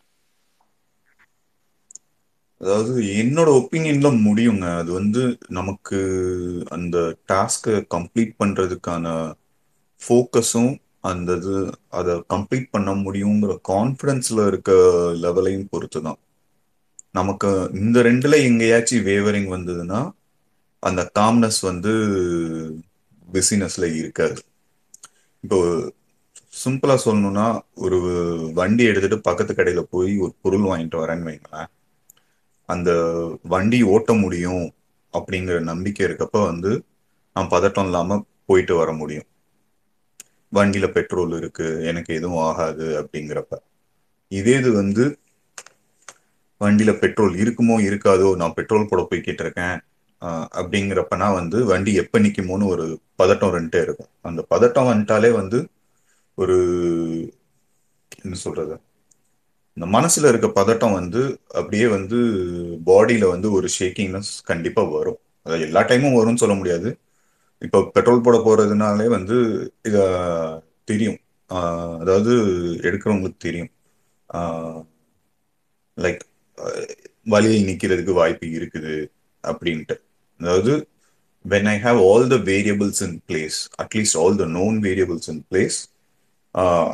அதாவது என்னோட ஒப்பீனியன்ல முடியுங்க. அது வந்து நமக்கு அந்த டாஸ்க்கை கம்ப்ளீட் பண்றதுக்கான ஃபோக்கஸும் அந்த இது அதை கம்ப்ளீட் பண்ண முடியுங்கிற கான்ஃபிடென்ஸ்ல இருக்க லெவலையும் பொறுத்து தான் நமக்கு இந்த ரெண்டுல எங்கேயாச்சும் வேவரிங் வந்ததுன்னா அந்த காம்னஸ் வந்து பிசினஸ்ல இருக்காது. இப்போ சிம்பிளா சொல்லணும்னா ஒரு வண்டி எடுத்துட்டு பக்கத்து கடையில போய் ஒரு பொருள் வாங்கிட்டு வரேன்னு வைங்களேன். அந்த வண்டி ஓட்ட முடியும் அப்படிங்கிற நம்பிக்கை இருக்கப்ப வந்து நான் பதட்டம் இல்லாம போயிட்டு வர முடியும். வண்டியில பெட்ரோல் இருக்கு எனக்கு எதுவும் ஆகாது அப்படிங்கிறப்ப. இதே இது வந்து வண்டியில பெட்ரோல் இருக்குமோ இருக்காதோ நான் பெட்ரோல் போட போய்கிட்டு இருக்கேன் அப்படிங்கிறப்பனா வந்து வண்டி எப்ப நிக்குமோன்னு ஒரு பதட்டம் ரெண்டே இருக்கும். அந்த பதட்டம் வந்துட்டாலே வந்து ஒரு என்ன சொல்றது? இந்த மனசுல இருக்க பதட்டம் வந்து அப்படியே வந்து பாடியில வந்து ஒரு ஷேக்கிங்னஸ் கண்டிப்பா வரும். அதாவது எல்லா டைமும் வரும்னு சொல்ல முடியாது. இப்போ பெட்ரோல் போட போறதுனாலே வந்து இத தெரியும். அதாவது எடுக்கிறவங்களுக்கு தெரியும். லைக் வழியில் நிற்கிறதுக்கு வாய்ப்பு இருக்குது அப்படின்ட்டு. அதாவது when I have all the variables in place at least all the known variables in place I uh,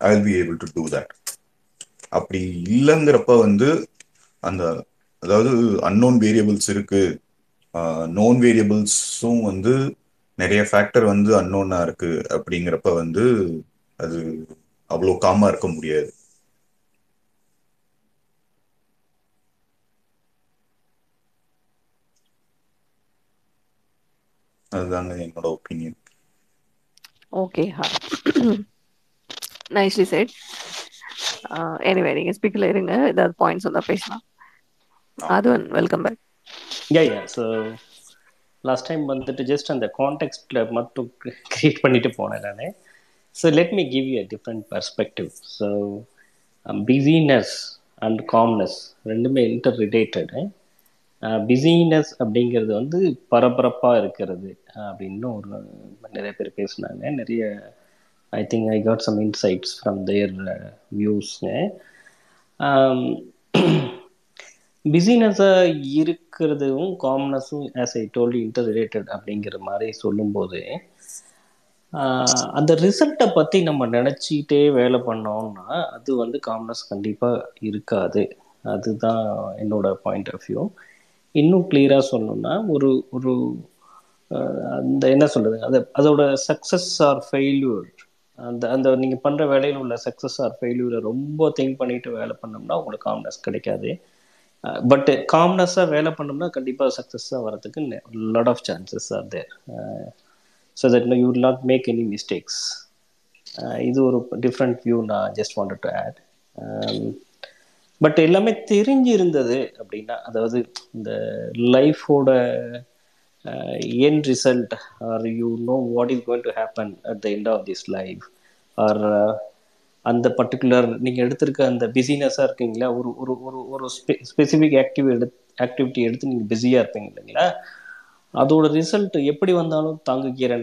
I'll be to do that அப்படி இல்லைங்கிறப்ப வந்து அந்த அதாவது அன்னோன் வேரியபிள்ஸ் இருக்கு நோன் வேரியபிள்ஸும் வந்து நிறைய ஃபேக்டர் வந்து அன்னோனா இருக்கு அப்படிங்கிறப்ப வந்து அது அவ்வளோ காமா இருக்க முடியாது. அதுதாங்க என்னோட opinion okay ah nicely said anyway நீங்க ஸ்பீக்கர்ல இருங்க. ஏதாவது பாயிண்ட்ஸ் வந்தா பேசலாம். Aadhavan welcome back yeah yeah so last time வந்துட்டு ஜஸ்ட் அந்த கான்டெக்ட்ல மட்டும் கிரியேட் பண்ணிட்டு போனேன் நான். So let me give you a different perspective so business and calmness ரெண்டுமே இன்டர் ரிலேட்டடு பிஸினஸ் அப்படிங்கிறது வந்து பரபரப்பாக இருக்கிறது அப்படின்னு ஒரு நிறைய பேர் பேசினாங்க. நிறைய I think I got some insights from their வியூஸ்ங்க பிஸினஸ்ஸாக இருக்கிறதும் காம்னஸும் as I told interrelated அப்படிங்கிற மாதிரி சொல்லும்போது அந்த ரிசல்ட்டை பற்றி நம்ம நினச்சிக்கிட்டே வேலை பண்ணோம்னா அது வந்து காம்னஸ் கண்டிப்பாக இருக்காது. அதுதான் என்னோட பாயிண்ட் ஆஃப் வியூ இன்னும் கிளியராக சொல்லணும்னா ஒரு ஒரு அந்த என்ன சொல்கிறது அது அதோட சக்ஸஸ் ஆர் ஃபெயில்யூர் அந்த அந்த நீங்கள் பண்ணுற வேலையில் உள்ள சக்ஸஸ் ஆர் ஃபெயில்யூரை ரொம்ப திங்க் பண்ணிட்டு வேலை பண்ணோம்னா உங்களுக்கு காம்னஸ் கிடைக்காது. பட் காம்னஸாக வேலை பண்ணோம்னா கண்டிப்பாக சக்ஸஸாக வரதுக்கு lot of chances are there so that you will not make any mistakes இது ஒரு டிஃப்ரெண்ட் வியூ நான் just wanted to add but எல்லாமே தெரிஞ்சு இருந்தது அப்படின்னா அதாவது இந்த லைஃபோட என் result are you know what is going to happen at the end of this life or அந்த பர்டிகுலர் நீங்கள் எடுத்திருக்க அந்த பிஸினஸாக இருக்கீங்களா? ஒரு ஒரு ஒரு ஒரு ஸ்பெ ஸ்பெசிஃபிக் ஆக்டிவ் எடு ஆக்டிவிட்டி எடுத்து நீங்கள் பிஸியாக இருப்பீங்க இல்லைங்களா? அதோட ரிசல்ட் எப்படி வந்தாலும் தாங்குகிற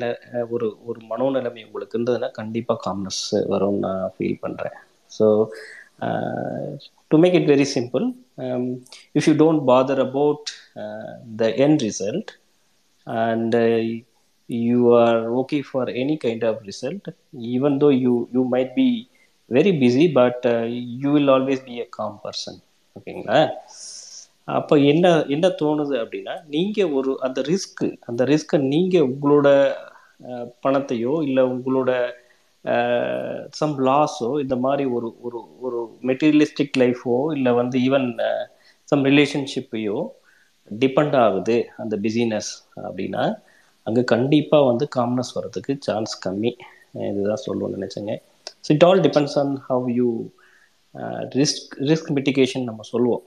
ஒரு ஒரு மனோநிலைமை உங்களுக்கு இருந்ததுன்னா கண்டிப்பாக காம்னஸ் வரும்னு நான் ஃபீல் பண்ணுறேன் so to make it very simple if you don't bother about the end result and you are okay for any kind of result even though you you might be very busy but you will always be a calm person ஓகேங்களா அப்போ என்ன என்ன தோணுது அப்படின்னா நீங்கள் ஒரு அந்த risk அந்த ரிஸ்க்கை நீங்கள் உங்களோட பணத்தையோ இல்லை உங்களோட சம் லாஸோ இந்த மாதிரி ஒரு ஒரு ஒரு மெட்டீரியலிஸ்டிக் லைஃபோ இல்லை வந்து ஈவன் சம் ரிலேஷன்ஷிப்பையோ டிபெண்ட் ஆகுது அந்த பிஸினஸ் அப்படின்னா அங்கே கண்டிப்பாக வந்து காம்னஸ் வர்றதுக்கு சான்ஸ் கம்மி. இதுதான் சொல்லணும்னு நினச்சேங்க. So it all depends on how you risk risk mitigation நம்ம சொல்லுவோம்.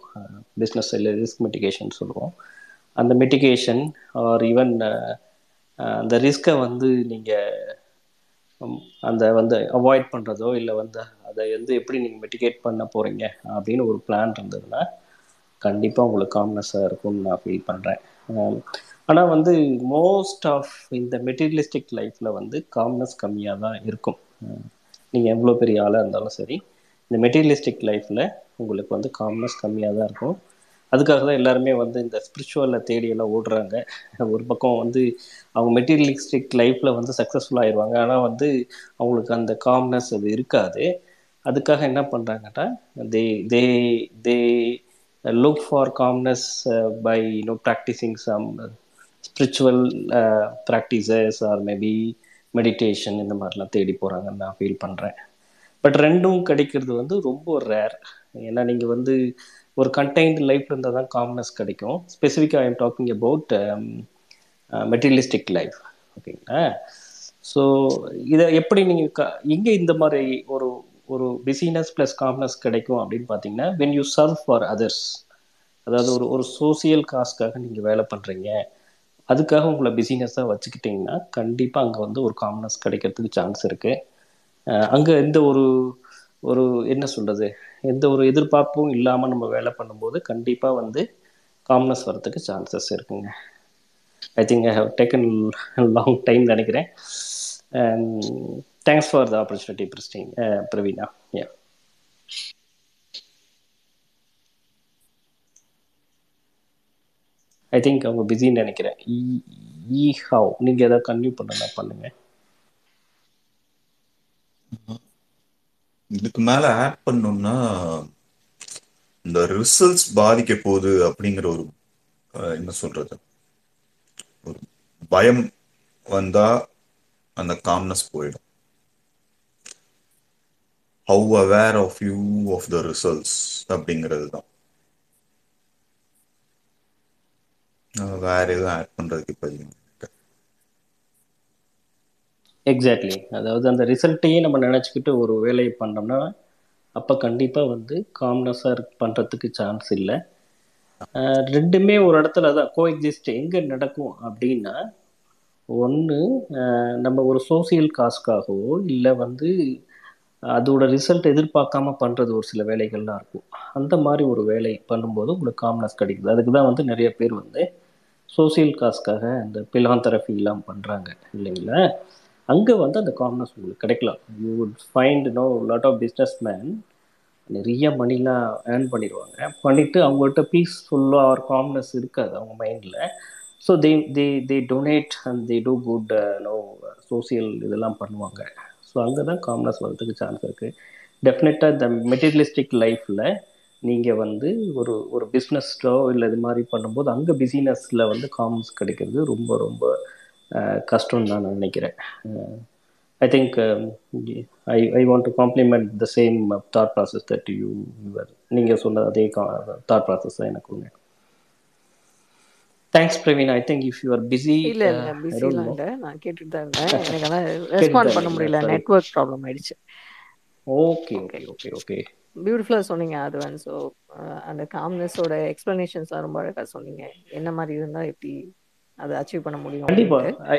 பிஸ்னஸ் இல்லை ரிஸ்க் மிட்டிகேஷன் சொல்லுவோம். அந்த மிட்டிகேஷன் ஆர் ஈவன் அந்த ரிஸ்க்கை வந்து நீங்கள் அந்த வந்து அவாய்ட் பண்ணுறதோ இல்லை வந்து அதை வந்து எப்படி நீங்கள் மிட்டிகேட் பண்ண போகிறீங்க அப்படின்னு ஒரு பிளான் இருந்ததுன்னா கண்டிப்பாக உங்களுக்கு காம்னஸாக இருக்கும்னு நான் ஃபீல் பண்ணுறேன் um, ஆனால் வந்து மோஸ்ட் ஆஃப் இந்த மெட்டீரியலிஸ்டிக் லைஃப்பில் வந்து காம்னஸ் கம்மியாக தான் இருக்கும் uh, நீங்கள் எவ்வளோ பெரிய ஆளாக இருந்தாலும் சரி இந்த மெட்டீரியலிஸ்டிக் லைஃப்பில் உங்களுக்கு வந்து காம்னஸ் கம்மியாக தான் இருக்கும். அதுக்காக தான் எல்லாருமே வந்து இந்த ஸ்பிரிச்சுவலில் தேடியெல்லாம் ஓடுறாங்க. ஒரு பக்கம் வந்து அவங்க மெட்டீரியலிஸ்டிக் லைஃப்பில் வந்து சக்ஸஸ்ஃபுல் ஆயிடுவாங்க ஆனால் வந்து அவங்களுக்கு அந்த காம்னஸ் அது இருக்காது. அதுக்காக என்ன பண்ணுறாங்கன்னா they they they look for calmness by you know practising some spiritual practices or maybe meditation இந்த மாதிரிலாம் தேடி போகிறாங்கன்னு நான் ஃபீல் பண்ணுறேன் பட் ரெண்டும் கிடைக்கிறது வந்து ரொம்ப ரேர் ஏன்னா நீங்கள் வந்து ஒரு கண்டெய்ன்டு லைஃப் இருந்தால் தான் காம்னஸ் கிடைக்கும். ஸ்பெசிஃபிக்காக I'm talking about materialistic life ஓகேங்களா ஸோ இதை எப்படி நீங்கள் க எங்கே இந்த மாதிரி ஒரு ஒரு பிஸினஸ் ப்ளஸ் காம்னஸ் கிடைக்கும் அப்படின்னு பார்த்தீங்கன்னா when you serve for others அதாவது ஒரு ஒரு சோசியல் காஸ்க்காக நீங்கள் வேலை பண்ணுறீங்க அதுக்காக உங்களை பிஸினஸாக வச்சுக்கிட்டிங்கன்னா கண்டிப்பாக அங்கே வந்து ஒரு காமனஸ் கிடைக்கிறதுக்கு சான்ஸ் இருக்குது அங்கே எந்த ஒரு ஒரு என்ன சொல்கிறது எந்த ஒரு எதிர்பார்ப்பும் இல்லாமல் நம்ம வேலை பண்ணும்போது கண்டிப்பாக வந்து காம்னஸ் வரத்துக்கு சான்சஸ் இருக்குங்க. I think I have taken long time நினைக்கிறேன். தேங்க்ஸ் ஃபார் த ஆப்பர்ச்சுனிட்டி பிரஸ்டிங் பிரவீனா. யா ஐ திங்க் அவங்க பிஸின்னு நினைக்கிறேன். இ ஹவ் நீங்கள் எதாவது கன்டினியூ பண்ணுன்னா பண்ணுங்க. இதுக்கு மேல ஆட் பண்ணோம்னா இந்த ரிசல்ட்ஸ் பாதிக்க போகுது அப்படிங்கிற ஒரு என்ன சொல்றது? ஒரு பயம் வந்தா அந்த காம்னஸ் போயிடும். How aware of you of the results அப்படிங்கிறது தான். வேற எதுவும் ஆட் இப்போ எக்ஸாக்ட்லி அதாவது அந்த ரிசல்ட்டையே நம்ம நினச்சிக்கிட்டு ஒரு வேலையை பண்ணோம்னா அப்போ கண்டிப்பாக வந்து காம்னஸாக பண்ணுறதுக்கு சான்ஸ் இல்லை. ரெண்டுமே ஒரு இடத்துல தான் கோ எக்ஸிஸ்ட் எங்கே நடக்கும் அப்படின்னா ஒன்று நம்ம ஒரு சோசியல் காஸ்க்காகவோ இல்லை வந்து அதோட ரிசல்ட் எதிர்பார்க்காம பண்ணுறது ஒரு சில வேலைகள்லாம் இருக்கும். அந்த மாதிரி ஒரு வேலை பண்ணும்போது உங்களுக்கு காம்னஸ் கிடைக்குது. அதுக்கு தான் வந்து நிறைய பேர் வந்து சோசியல் காஸ்க்காக அந்த பிலாந்தெரபிலாம் பண்ணுறாங்க இல்லைங்களா? அங்கே வந்து அந்த காம்னஸ் உங்களுக்கு கிடைக்கலாம். You would find no lot of business man நிறைய மணிலாம் ஏர்ன் பண்ணிடுவாங்க. பண்ணிவிட்டு அவங்கள்ட்ட பீஸ்ஃபுல்லாக ஆர் காம்னஸ் இருக்காது அவங்க மைண்டில் so they they they donate and they do good no social இதெல்லாம் பண்ணுவாங்க. ஸோ அங்கே தான் காம்னஸ் வர்றதுக்கு சான்ஸ் இருக்குது டெஃபினட்டாக இந்த மெட்டீரியலிஸ்டிக் லைஃப்பில் நீங்கள் வந்து ஒரு ஒரு பிஸ்னஸ்லோ இல்லை இது மாதிரி பண்ணும்போது அங்கே பிஸினஸில் வந்து காம்னஸ் கிடைக்கிறது ரொம்ப ரொம்ப கஷ்டம் தான் நான் நினைக்கிறேன். I think I I want to compliment the same thought process that you your நீங்கள் சொன்ன அதே தாட் ப்ராசஸ் தான் எனக்கு ஒன்று thanks Praveen I think if you are busy இல்ல இல்ல பிஸிலாம் இல்ல. நான் கேட்டுட்டு தான் இருந்தேன். [laughs] எனக்கு ரெஸ்பாண்ட் பண்ண முடியல. நெட்வொர்க் ப்ராப்ளம் ஆயிடுச்சு. ஓகே ஓகே ஓகே ஓகே பியூட்டிஃபுல்லாக சொன்னீங்க அதுவன். ஸோ அந்த காம்னஸோட எக்ஸ்பிளனேஷன்ஸ்லாம் ரொம்ப அழகாக சொன்னீங்க. என்ன மாதிரி இருந்தால் எப்படி அதை அச்சீவ் பண்ண முடியும் கண்டிப்பா.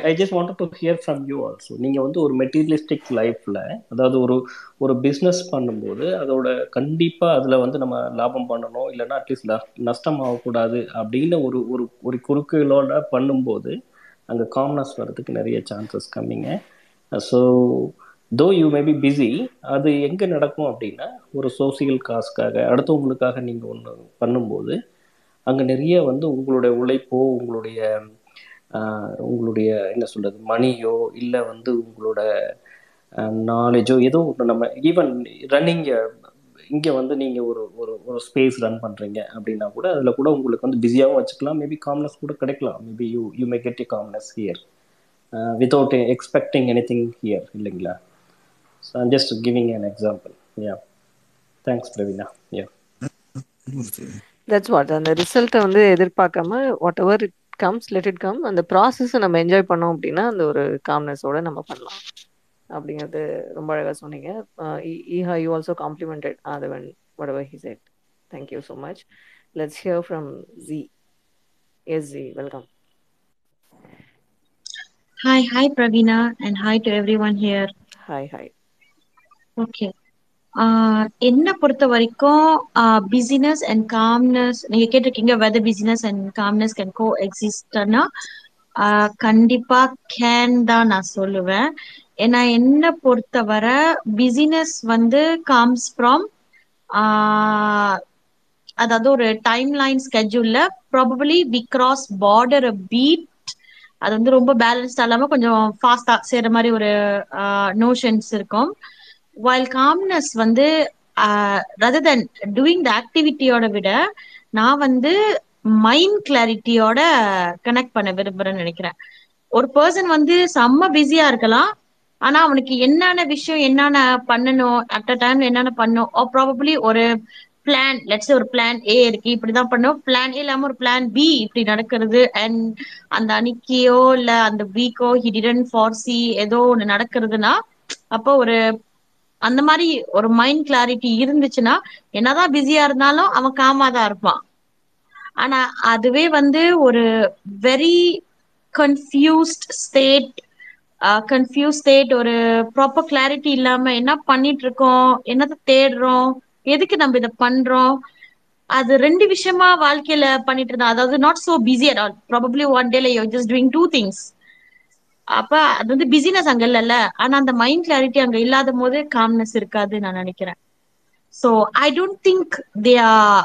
I just want to hear from you also நீங்க வந்து ஒரு மெட்டீரியலிஸ்டிக் லைஃப்ல அதாவது ஒரு ஒரு பிஸ்னஸ் பண்ணும்போது அதோட கண்டிப்பா அதுல வந்து நம்ம லாபம் பண்ணணும். இல்லைன்னா அட்லீஸ்ட் நஷ்டம் ஆகக்கூடாது அப்படின்னு ஒரு ஒரு ஒரு குறுக்குகளோட பண்ணும்போது அங்கே காம்னஸ் வர்றதுக்கு நிறைய சான்சஸ் கம்மிங்க. So though you may be busy அது எங்கே நடக்கும் அப்படின்னா ஒரு சோசியல் காஸ்க்காக அடுத்தவங்களுக்காக நீங்கள் ஒன்று பண்ணும்போது அங்கே நிறைய வந்து உங்களுடைய உழைப்போ உங்களுடைய உங்களுடைய என்ன சொல்கிறது மணியோ இல்லை வந்து உங்களோட நாலேஜோ ஏதோ ஒன்று நம்ம ஈவன் ரன்னிங் இங்கே வந்து நீங்கள் ஒரு ஒரு ஒரு ஸ்பேஸ் ரன் பண்ணுறீங்க அப்படின்னா கூட அதில் கூட உங்களுக்கு வந்து பிஸியாகவும் வச்சுக்கலாம். மேபி காம்னஸ் கூட கிடைக்கலாம். Maybe you you may get a calmness here without expecting anything here இல்லைங்களா? So I'm just giving an example yeah thanks Praveena yeah that's what அந்த ரிசல்ட்டை வந்து எதிர்பார்க்காம whatever it comes let it come அந்த ப்ராசஸை நம்ம என்ஜாய் பண்ணோம் அப்படின்னா அந்த ஒரு காம்னஸோட நம்ம பண்ணலாம். அப்படிங்கிறது ரொம்ப அழகாக சொன்னீங்க. Eha you also complemented Aadhavan whatever he said thank you so much let's hear from G S G welcome Hi, hi Pravina, and hi to everyone here. Hi hi okay ah என்ன பொறுத்த வரைக்கும் business and calmness நீங்க கேட்டிருக்கீங்க whether business and calmness can கோ எக்ஸிஸ்ட்னா கண்டிப்பா can தான் நான் சொல்லுவேன். ஏன்னா என்ன பொறுத்தவரை பிசினஸ் வந்து காம்ஸ் ஃப்ரம் அதாவது ஒரு டைம் லைன் ஸ்கெட்யூல்ல ப்ராபபிளி வி கிராஸ் பார்டர் பீட் அது வந்து ரொம்ப பேலன்ஸ்டா இல்லாம கொஞ்சம் ஃபாஸ்டா சேர்ற மாதிரி ஒரு நோஷன்ஸ் இருக்கும். வைல் காம்னஸ் வந்து ரதர் தென் டூயிங் த ஆக்டிவிட்டியோட விட நான் வந்து மைண்ட் கிளாரிட்டியோட கனெக்ட் பண்ண விரும்புறேன்னு நினைக்கிறேன். ஒரு பர்சன் வந்து செம்ம பிஸியா இருக்கலாம். ஆனா அவனுக்கு என்னென்ன விஷயம் என்னென்ன பண்ணணும் அட் அ டைம் என்னென்ன பண்ணும் ப்ராபப்ளி ஒரு பிளான் லெட்ஸ் ஒரு பிளான் ஏ இருக்கு இப்படிதான் பண்ணும் பிளான் ஏ இல்லாம ஒரு பிளான் பி இப்படி நடக்கிறது அண்ட் அந்த அன்னைக்கியோ இல்ல அந்த வீக்கோ ஹி ஃபார்சி ஏதோ ஒண்ணு நடக்கிறதுனா அப்போ ஒரு அந்த மாதிரி ஒரு மைண்ட் கிளாரிட்டி இருந்துச்சுன்னா என்னதான் பிஸியா இருந்தாலும் அவன் காமா தான் இருப்பான். ஆனா அதுவே வந்து ஒரு very confused state confuse state ஒரு ப்ராப்பர் கிளாரிட்டி இல்லாம என்ன பண்ணிட்டு இருக்கோம் என்னத்தை தேடுறோம் எதுக்கு நம்ம இதை பண்றோம்? அது ரெண்டு விஷயமா வாழ்க்கையில பண்ணிட்டு இருந்தா அதாவது not so busy at all probably one டேல you just doing two things அப்ப அது வந்து பிசினஸ் அங்க இல்லல்ல. ஆனா அந்த மைண்ட் கிளாரிட்டி அங்க இல்லாத போது காம்னஸ் இருக்காது நான் நினைக்கிறேன். So I don't think they are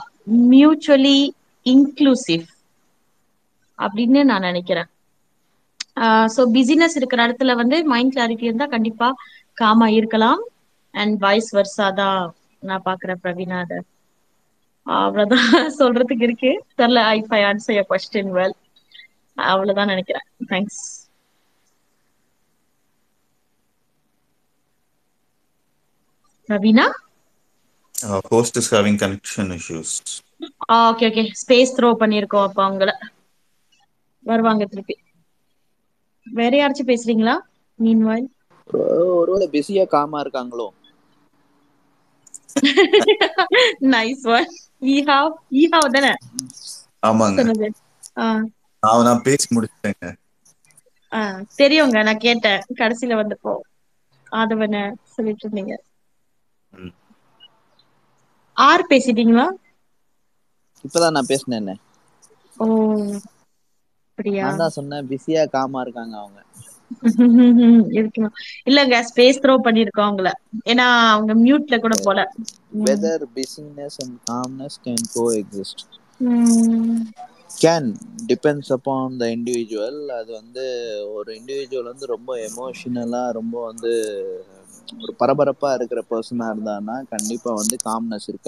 mutually inclusive அப்படின்னு நான் நினைக்கிறேன். ஸோ பிசினஸ் இருக்கிற இடத்துல வந்து மைண்ட் கிளாரிட்டி இருந்தா கண்டிப்பா காமா இருக்கலாம். அண்ட் வாய்ஸ் வர்ஸா தான் நான் பாக்குறேன் பிரவீனா அதை. அவ்வளவுதான் [laughs] சொல்றதுக்கு இருக்கு. தெரியல ஐ ஃபை ஆன்சர் யர் கொஸ்டின் வெல் அவ்வளவுதான் நினைக்கிறேன். Thanks Raveena? Uh, host is having connection issues. Okay okay space throw பண்ணிருக்கோம் அப்ப அவங்கள. வருவாங்க திருப்பி. வேற யாராச்சும் பேசுறீங்களா? மீன் வாயில் ஒருவேளை பிஸியா காமா இருக்காங்களோ? நைஸ் ஒன் ஈஹாவ் ஈஹாவ் தானே? ஆமாங்க. நான் நான் பேசி முடிச்சிட்டேங்க. ஆ தெரியுங்க நான் கேட்டேன். கடைசியில வந்தப்போ. ஆதவனை சொல்லிட்டு இருந்தீங்க. ஆர் பேசிட்டீங்களா? இப்பதான் நான் பேசினேன். ஓ அப்படியா? நான் தான் சொன்னேன் பிஸியா காமா இருக்காங்க அவங்க. [laughs] இல்லங்க ஸ்பேஸ் த்ரோ பண்ணிருக்கோம் அவங்கள. ஏன்னா அவங்க மியூட்ல கூட போல. Whether business and calmness can coexist. Can depends upon the individual அது வந்து ஒரு இண்டிவிஜுவல் வந்து ரொம்ப எமோஷனலா ரொம்ப வந்து ஒரு பரபரப்பா இருக்கிற பர்சனா இருந்தான்னா கண்டிப்பா வந்து காம்னஸ் இருக்க